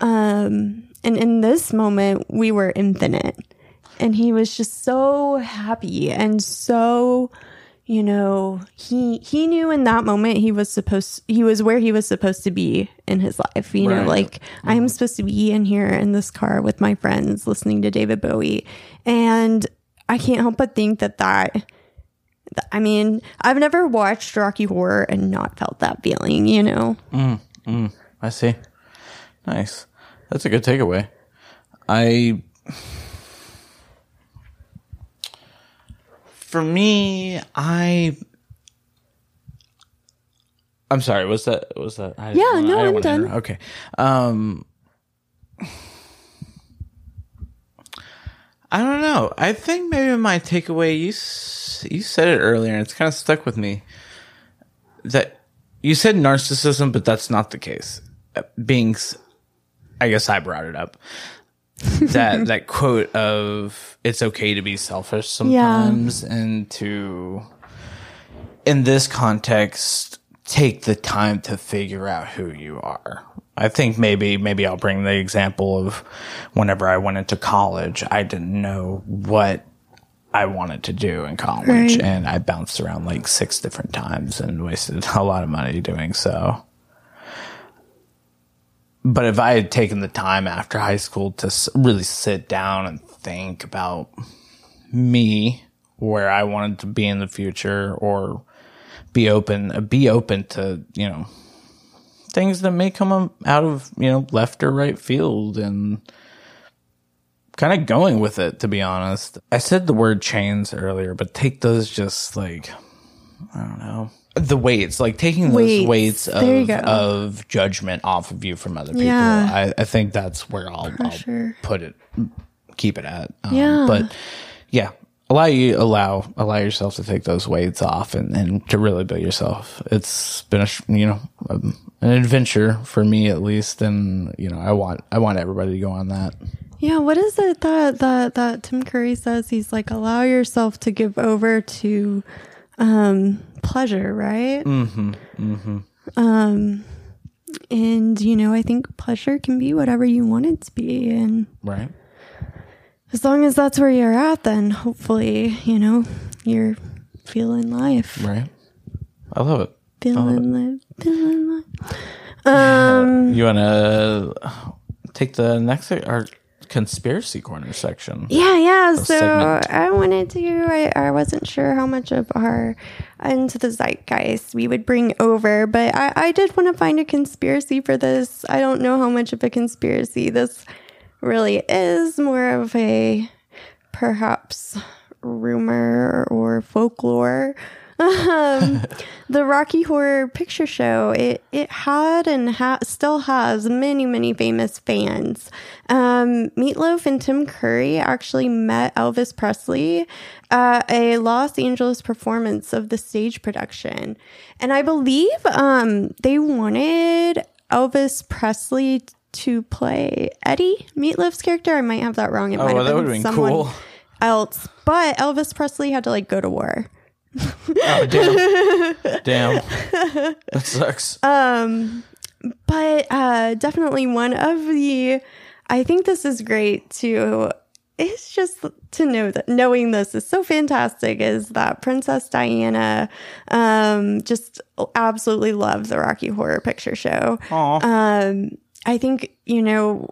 um, and in this moment, we were infinite. And he was just so happy and so, you know, he he knew in that moment he was supposed he was where he was supposed to be in his life. You know, Right. like I'm mm-hmm. supposed to be in here in this car with my friends listening to David Bowie. And I can't help but think that that I mean, I've never watched Rocky Horror and not felt that feeling, you know? Mm, mm, I see. Nice. That's a good takeaway. I. For me, I. I'm sorry. Was that was that? I Yeah, wanna- no, I I'm done. Okay. Um. I don't know. I think maybe my takeaway you you said it earlier, and it's kind of stuck with me. That you said narcissism, but that's not the case. Uh, Being, I guess I brought it up. that that quote of "It's okay to be selfish sometimes," and to, in this context, take the time to figure out who you are. I think maybe maybe I'll bring the example of whenever I went into college, I didn't know what I wanted to do in college, Right. and I bounced around like six different times and wasted a lot of money doing so. But if I had taken the time after high school to really sit down and think about me, where I wanted to be in the future, or be open, uh, be open to you know things that may come out of you know left or right field, and kind of going with it. To be honest, I said the word chains earlier, but take those just like I don't know the weights, like taking those Weights. weights of of judgment off of you from other people. Yeah. I, I think that's where I'll, I'll sure. put it, keep it at. Um, Yeah. But yeah, allow you allow allow yourself to take those weights off and, and to really build yourself. It's been a you know um, an adventure for me at least, and you know I want I want everybody to go on that. Yeah, what is it that that that Tim Curry says? He's like, allow yourself to give over to um pleasure, right? Mm-hmm. Mm-hmm. Um and you know, I think pleasure can be whatever you want it to be. And Right. as long as that's where you're at, then hopefully, you know, you're feeling life. Right. I love it. Feeling life. Feeling life. Um, You want to take the next or conspiracy corner section? Yeah, yeah. So segment. I wanted to. I, I wasn't sure how much of our into the zeitgeist we would bring over, but I, I did want to find a conspiracy for this. I don't know how much of a conspiracy this really is. More of a perhaps rumor or folklore. Um, the Rocky Horror Picture Show it it had and ha- still has many many famous fans. Um, Meatloaf and Tim Curry actually met Elvis Presley at a Los Angeles performance of the stage production, and I believe um, they wanted Elvis Presley to play Eddie Meatloaf's character. I might have that wrong. It Oh, might well, have that been been someone cool. else, but Elvis Presley had to like go to war. Oh damn! damn, that sucks. Um, but uh definitely one of the i think this is great to it's just to know that knowing this is so fantastic is that princess diana um just absolutely loves the rocky horror picture show Aw. um i think you know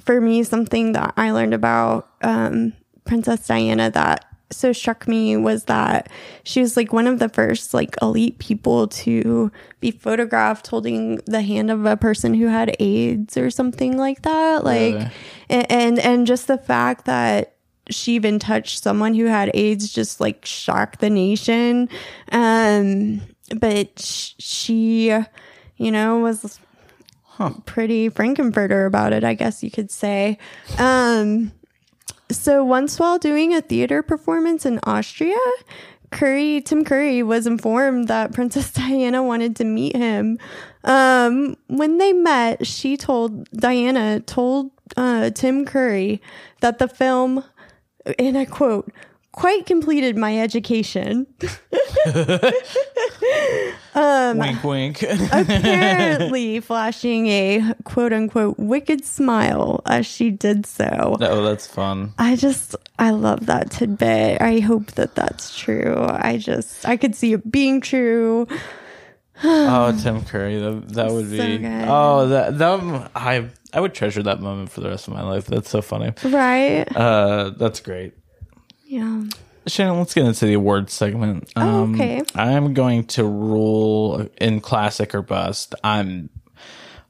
for me something that i learned about um princess diana that so struck me was that she was like one of the first like elite people to be photographed holding the hand of a person who had AIDS or something like that. Like, Really? and, and and just the fact that she even touched someone who had AIDS just like shocked the nation. Um, but sh- she, you know, was pretty Frank-N-Furter about it, I guess you could say. Um, so once while doing a theater performance in Austria, Curry, Tim Curry was informed that Princess Diana wanted to meet him. Um, when they met, she told Diana told uh, Tim Curry that the film, and I quote, quite completed my education. wink, wink. Apparently, flashing a quote unquote wicked smile as she did so. oh, that's fun. I just, I love that tidbit. I hope that that's true. I just, I could see it being true. Oh, Tim Curry, that, that would So be. good. Oh, that that I I would treasure that moment for the rest of my life. That's so funny. Right? Uh, that's great. Yeah. Shannon, let's get into the awards segment. Um, Oh, okay. I'm going to rule in classic or bust. I'm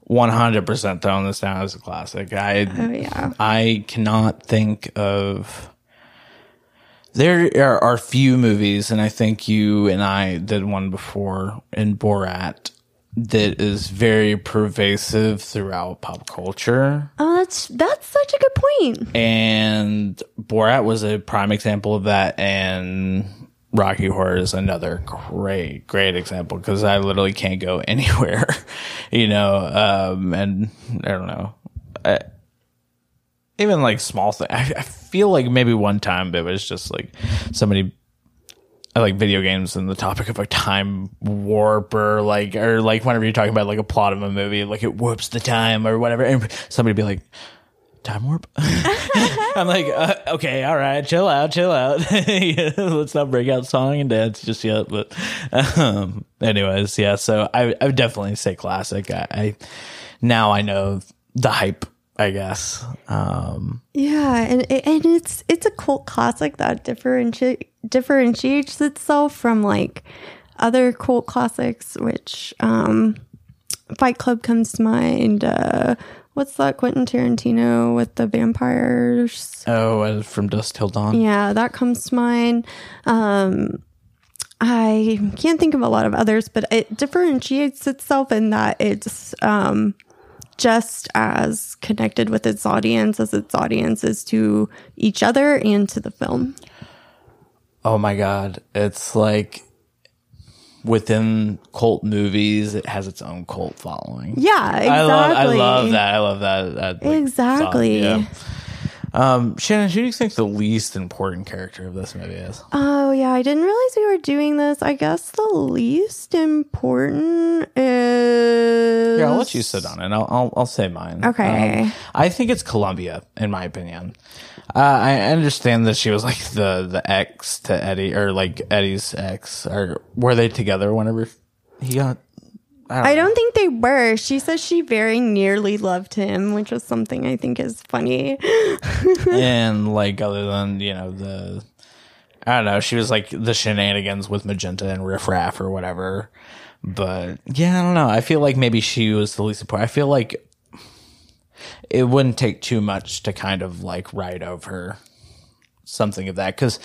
100% throwing this down as a classic. I Oh, yeah. I cannot think of. There are, are few movies, and I think you and I did one before in Borat that is very pervasive throughout pop culture. Oh, that's, that's such a good point. And Borat was a prime example of that, and Rocky Horror is another great, great example because I literally can't go anywhere, you know. Um, and I don't know, I, even like small thing. I, I feel like maybe one time it was just like somebody. I like video games and the topic of a time warp or like or like whenever you're talking about like a plot of a movie, like it warps the time or whatever, and somebody be like, time warp. I'm like, uh, okay, all right, chill out, chill out. Let's not break out song and dance just yet. But, um, anyways, yeah. So I, I would definitely say classic. I, I now I know the hype. I guess. Um, Yeah, and and it's it's a cult classic that differentiate differentiates itself from like other cult classics, which um, Fight Club comes to mind. Uh, what's that Quentin Tarantino with the vampires? oh, uh, from Dusk Till Dawn. Yeah, that comes to mind. Um, I can't think of a lot of others, but it differentiates itself in that it's um, just as connected with its audience as its audience is to each other and to the film. Oh my god, it's like within cult movies, it has its own cult following. Yeah, exactly. I love, I love that. I love that. that like, Exactly. yeah. Um, Shannon, who do you think the least important character of this movie is? Oh yeah, I didn't realize we were doing this. I guess the least important is Yeah, I'll let you sit on it. I'll, I'll, I'll say mine. Okay. Um, I think it's Columbia, in my opinion. Uh, I understand that she was like the the ex to Eddie, or like Eddie's ex, or were they together whenever he got I don't think they were. She says she very nearly loved him, which was something I think is funny. and like other than you know the I don't know, she was like the shenanigans with Magenta and Riff Raff or whatever. But yeah, I don't know. I feel like maybe she was the least important. I feel like it wouldn't take too much to kind of like write over something of that because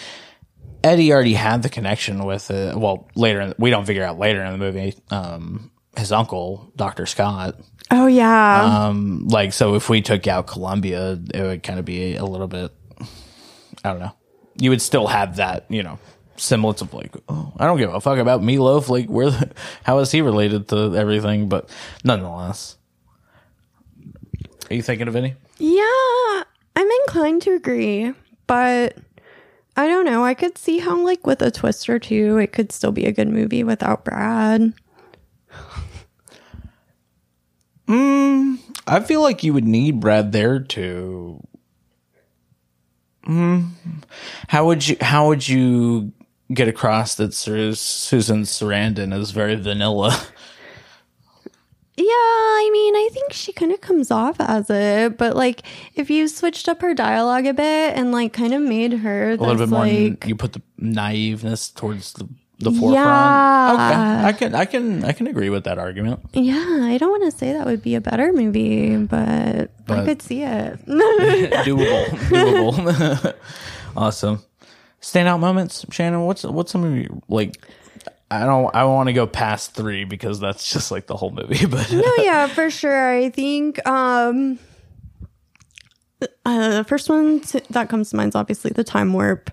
Eddie already had the connection with it. Well, later in, we don't figure out later in the movie. Um, his uncle, Doctor Scott. Oh yeah. Um, like so, if we took out Columbia, it would kind of be a little bit. I don't know. You would still have that, you know, semblance of like, oh, I don't give a fuck about Meatloaf. Like, where, the, how is he related to everything? But nonetheless, are you thinking of any? yeah, I'm inclined to agree, but I don't know. I could see how like with a twist or two, it could still be a good movie without Brad. I feel like you would need Brad there to. Mm, how would you? How would you get across that Susan Sarandon is very vanilla? Yeah, I mean, I think she kind of comes off as it, but like if you switched up her dialogue a bit and like kind of made her a little bit more. like you put the naiveness towards the the forefront. Yeah. Okay, I can I can I can agree with that argument. yeah, I don't want to say that would be a better movie, but, I could see it. doable, doable. awesome. Standout moments, Shannon. What's what's some of your like? I don't. I want to go past three because that's just like the whole movie. But no, yeah, for sure. I think um uh, the first one that comes to mind is obviously the time warp.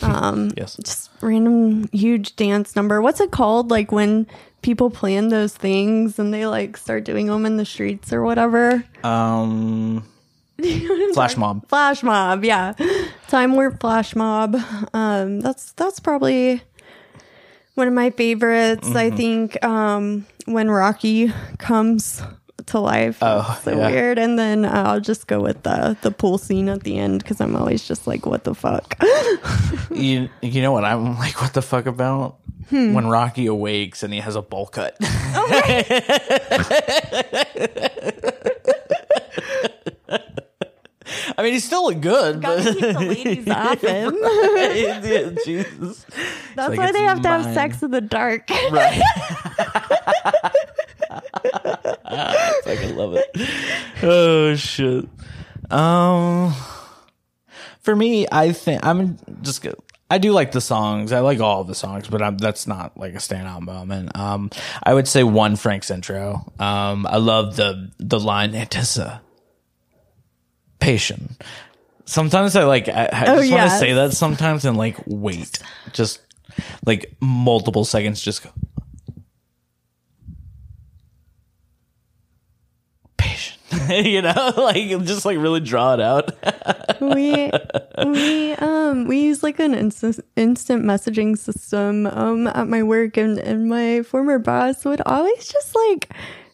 Um yes, just random huge dance number. What's it called? Like when people plan those things and they like start doing them in the streets or whatever. um, flash mob. Flash mob, yeah. Time warp flash mob. Um, that's that's probably one of my favorites. I Mm-hmm. think um, when Rocky comes to life, Oh, so yeah. weird. And then uh, I'll just go with the the pool scene at the end because I'm always just like, what the fuck. You you know what I'm like? What the fuck about Hmm. when Rocky awakes and he has a bowl cut? I mean, he's still good, but Gotta keep the ladies off him. Yeah, Jesus. That's like, why they have to have sex in the dark. Right. I fucking love it. Oh shit. Um, for me, I think I'm just. go- I do like the songs. I like all the songs, but I'm, that's not like a standout moment. Um, I would say one Frank's intro. Um, I love the the line "Anticipation." Sometimes I like. I, I just want to say that sometimes and like wait, just like multiple seconds. Just go. Patient, you know, like just like really draw it out. we we um we use like an instant instant messaging system um at my work and and my former boss would always just like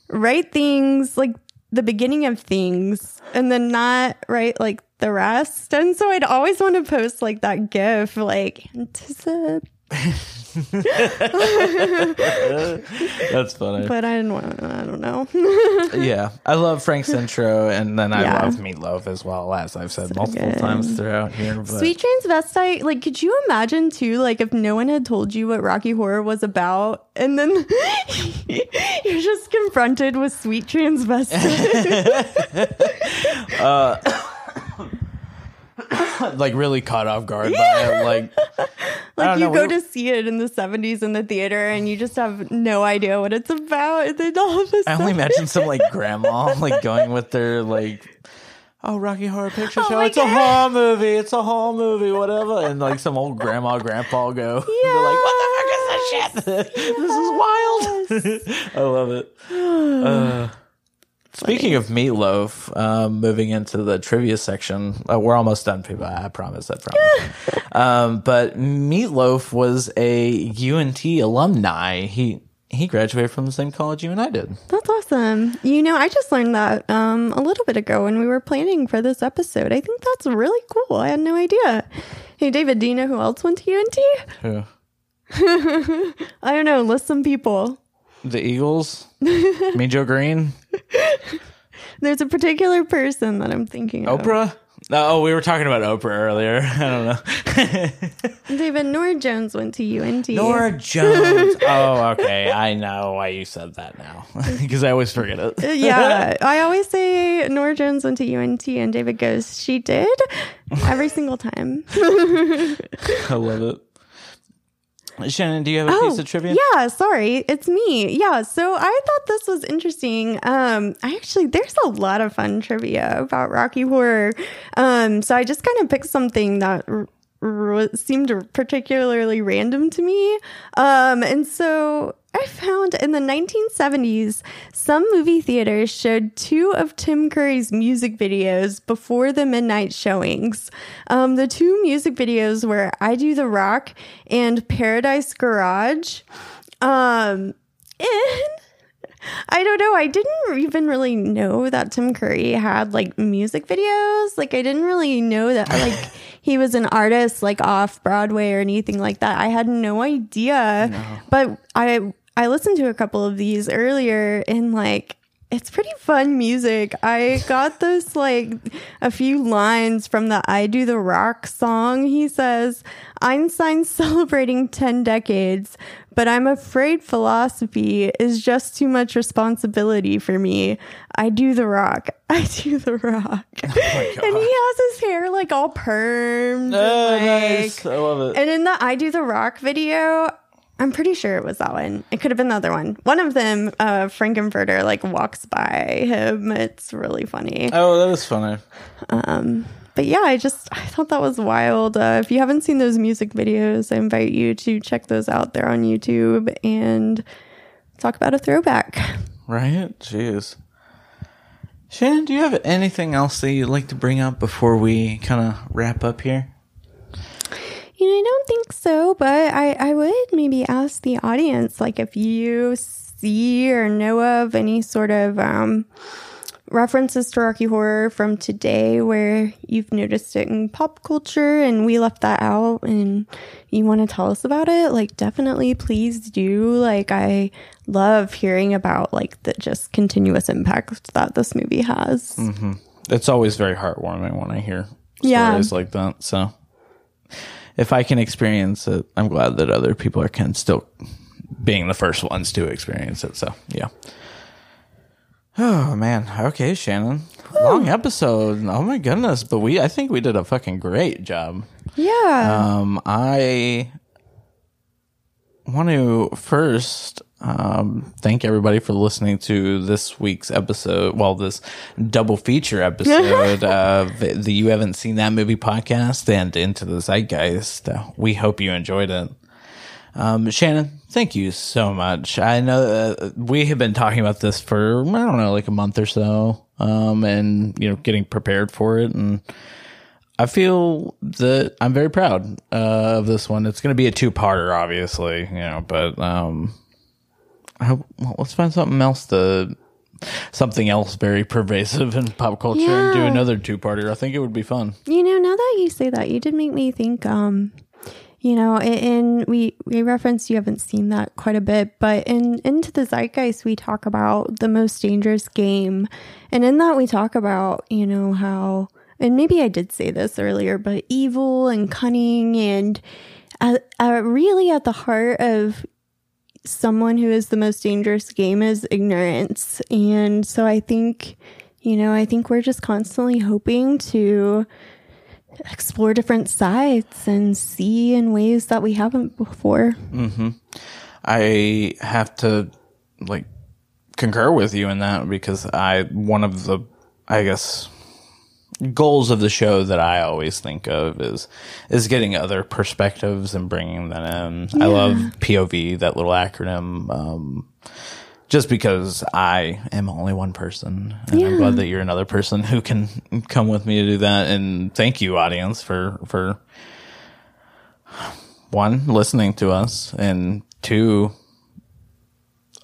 write things like the beginning of things and then not write like the rest and so i'd always want to post like that gif like anticip- That's funny. but i didn't want i don't know yeah, I love Frank intro, and then I Yeah. love Meatloaf as well, as I've said multiple good. times throughout here. But Sweet transvestite, like, could you imagine too, like, if no one had told you what Rocky Horror was about, and then you're just confronted with sweet transvestite? like really caught off guard by it. Like, like, you know, go we- to see it in the 70s in the theater, and you just have no idea what it's about, and then all of a I sudden, I only imagine some like grandma like going with their like. Oh, Rocky Horror Picture Oh Show! my It's a horror movie. It's a horror movie. Whatever, and like some old grandma, grandpa go. They're like, "What the fuck is this shit? this is wild." I love it. Uh, speaking of meatloaf, um, moving into the trivia section, uh, we're almost done, people. I promise. I promise. um, but Meatloaf was a UNT alumni. He he graduated from the same college you and I did. That's awesome. You know, I just learned that um, a little bit ago when we were planning for this episode. I think that's really cool. I had no idea. Hey, David, do you know who else went to UNT? Who? I don't know. List some people. The Eagles? Mean Joe Greene? There's a particular person that I'm thinking of. Oprah? Oh, we were talking about Oprah earlier. I don't know. David Norah Jones went to UNT. Norah Jones. Oh, okay. I know why you said that now because I always forget it. Uh, yeah, I always say Norah Jones went to UNT, and David goes, "She did," every single time. I love it. Shannon, do you have a piece of trivia? Oh, Yeah, sorry, it's me. Yeah, so I thought this was interesting. Um, I actually there's a lot of fun trivia about Rocky Horror. Um, so I just kind of picked something that seemed particularly random to me. Um, and so I found in the 1970s, some movie theaters showed two of Tim Curry's music videos before the midnight showings. Um, the two music videos were I Do the Rock and Paradise Garage. Um, and I don't know. I didn't even really know that Tim Curry had like music videos. Like, I didn't really know that like he was an artist like off Broadway or anything like that. I had no idea. But I I listened to a couple of these earlier and like it's pretty fun music. I got this like a few lines from the I Do the Rock song. He says, Einstein's celebrating 10 decades, but I'm afraid philosophy is just too much responsibility for me. I do the rock. I do the rock. Oh and he has his hair like all permed. Oh, and, like, nice. I love it. and in the I Do the Rock video, I'm pretty sure it was that one. It could have been the other one. One of them, uh, Frank-N-Furter, like walks by him. It's really funny. Oh, that was funny. Um, but yeah, I just I thought that was wild. Uh, if you haven't seen those music videos, I invite you to check those out there on YouTube and talk about a throwback. Right? Jeez. Shannon, do you have anything else that you'd like to bring up before we kind of wrap up here? You know, I don't think so, but I, I would maybe ask the audience, like, if you see or know of any sort of um, references to Rocky Horror from today where you've noticed it in pop culture and we left that out and you want to tell us about it, like, definitely please do. Like, I love hearing about, like, the just continuous impact that this movie has. It's always very heartwarming when I hear Yeah. stories like that. So if I can experience it, I'm glad that other people are can still being the first ones to experience it. So yeah. Oh man. Okay, Shannon. Long episode. Oh my goodness. But we I think we did a fucking great job. Yeah. Um, I want to first um, thank everybody for listening to this week's episode. Well, this double feature episode of the You Haven't Seen That Movie podcast and Into the Zeitgeist. Uh, we hope you enjoyed it. Um, Shannon, thank you so much. I know uh, we have been talking about this for, I don't know, like a month or so, um, and, you know, getting prepared for it. And I feel that I'm very proud uh, of this one. It's going to be a two parter, obviously, you know, but um, I well, let's find something else to. Something else very pervasive in pop culture and do another two parter. I think it would be fun. You know, now that you say that, you did make me think. Um, you know, and we we referenced you haven't seen that quite a bit, but in into the zeitgeist we talk about the most dangerous game, and in that we talk about you know how, and maybe I did say this earlier, but evil and cunning and uh, uh, really at the heart of someone who is the most dangerous game is ignorance, and so I think. You know, I think we're just constantly hoping to explore different sides and see in ways that we haven't before. Mm-hmm. I have to like concur with you in that because I one of the I guess goals of the show that I always think of is is getting other perspectives and bringing them in. I love POV, that little acronym. Um, just because I am only one person, and I'm glad that you're another person who can come with me to do that. And thank you, audience, for for one listening to us, and two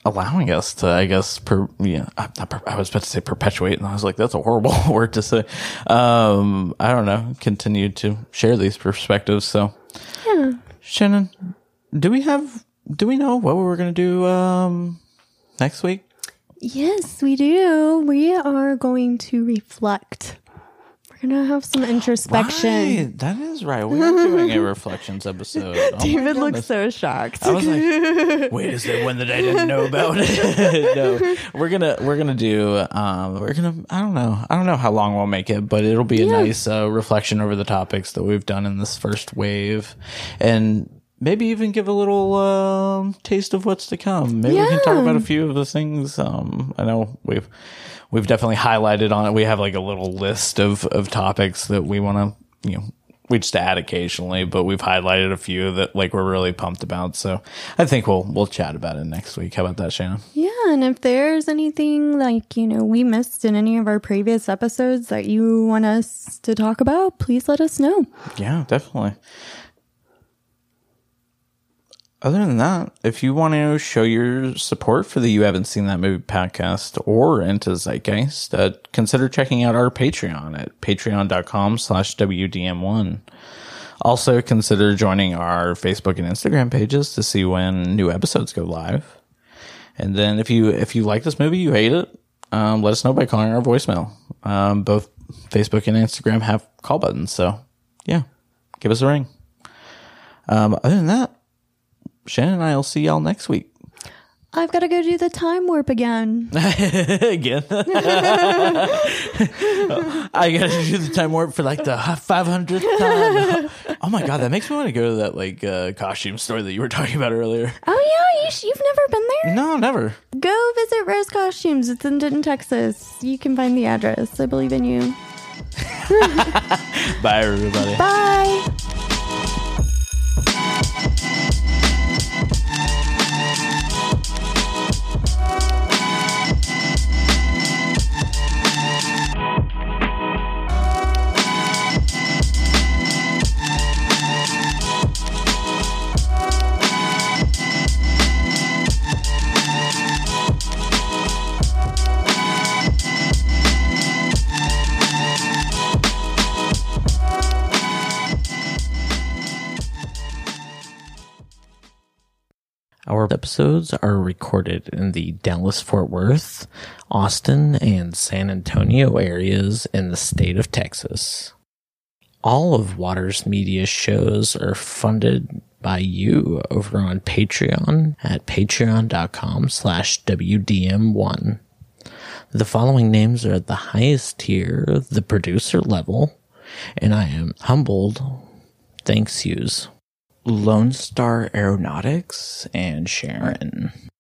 allowing us to, I guess, per, yeah, I, I was about to say perpetuate, and I was like, that's a horrible word to say. Um, I don't know, continue to share these perspectives. So, Yeah. Shannon, do we have, do we know what we were going to do, um, next week? Yes, we do. We are going to reflect. We're to have some introspection. Right, that is right. We are doing a reflections episode. Oh David looks so shocked. I was like, wait, is there one that I didn't know about? no, we're gonna we're gonna do um we're gonna I don't know I don't know how long we'll make it, but it'll be a Yeah. nice uh, reflection over the topics that we've done in this first wave, and maybe even give a little um taste of what's to come. Maybe we can talk about a few of the things. Um, I know we've we've definitely highlighted on it. We have like a little list of of topics that we want to you know we just add occasionally, but we've highlighted a few that like we're really pumped about. So I think we'll we'll chat about it next week. How about that, Shannon? yeah, and if there's anything like, you know, we missed in any of our previous episodes that you want us to talk about, please let us know. Yeah, definitely. Other than that, if you want to show your support for the You Haven't Seen That Movie podcast or Into Zeitgeist, uh, consider checking out our Patreon at patreon.com slash WDM1. Also, consider joining our Facebook and Instagram pages to see when new episodes go live. And then if you if you like this movie, you hate it, um, let us know by calling our voicemail. Um, both Facebook and Instagram have call buttons, so yeah, give us a ring. Um, other than that, Shannon and I will see y'all next week. I've got to go do the time warp again. Again, I gotta do the time warp for like the five hundredth time. Oh my god, that makes me want to go to that like uh, costume store that you were talking about earlier. Oh, yeah, you sh- you've never been there? No, never. Go visit Rose Costumes. It's in Denton, Texas. You can find the address. I believe in you. Bye, everybody. Bye. Our episodes are recorded in the Dallas Fort Worth, Austin, and San Antonio areas in the state of Texas. All of Waters Media shows are funded by you over on Patreon at patreon.com slash WDM1. The following names are at the highest tier, the producer level, and I am humbled. Thanks, yous. Lone Star Aeronautics and Sharon.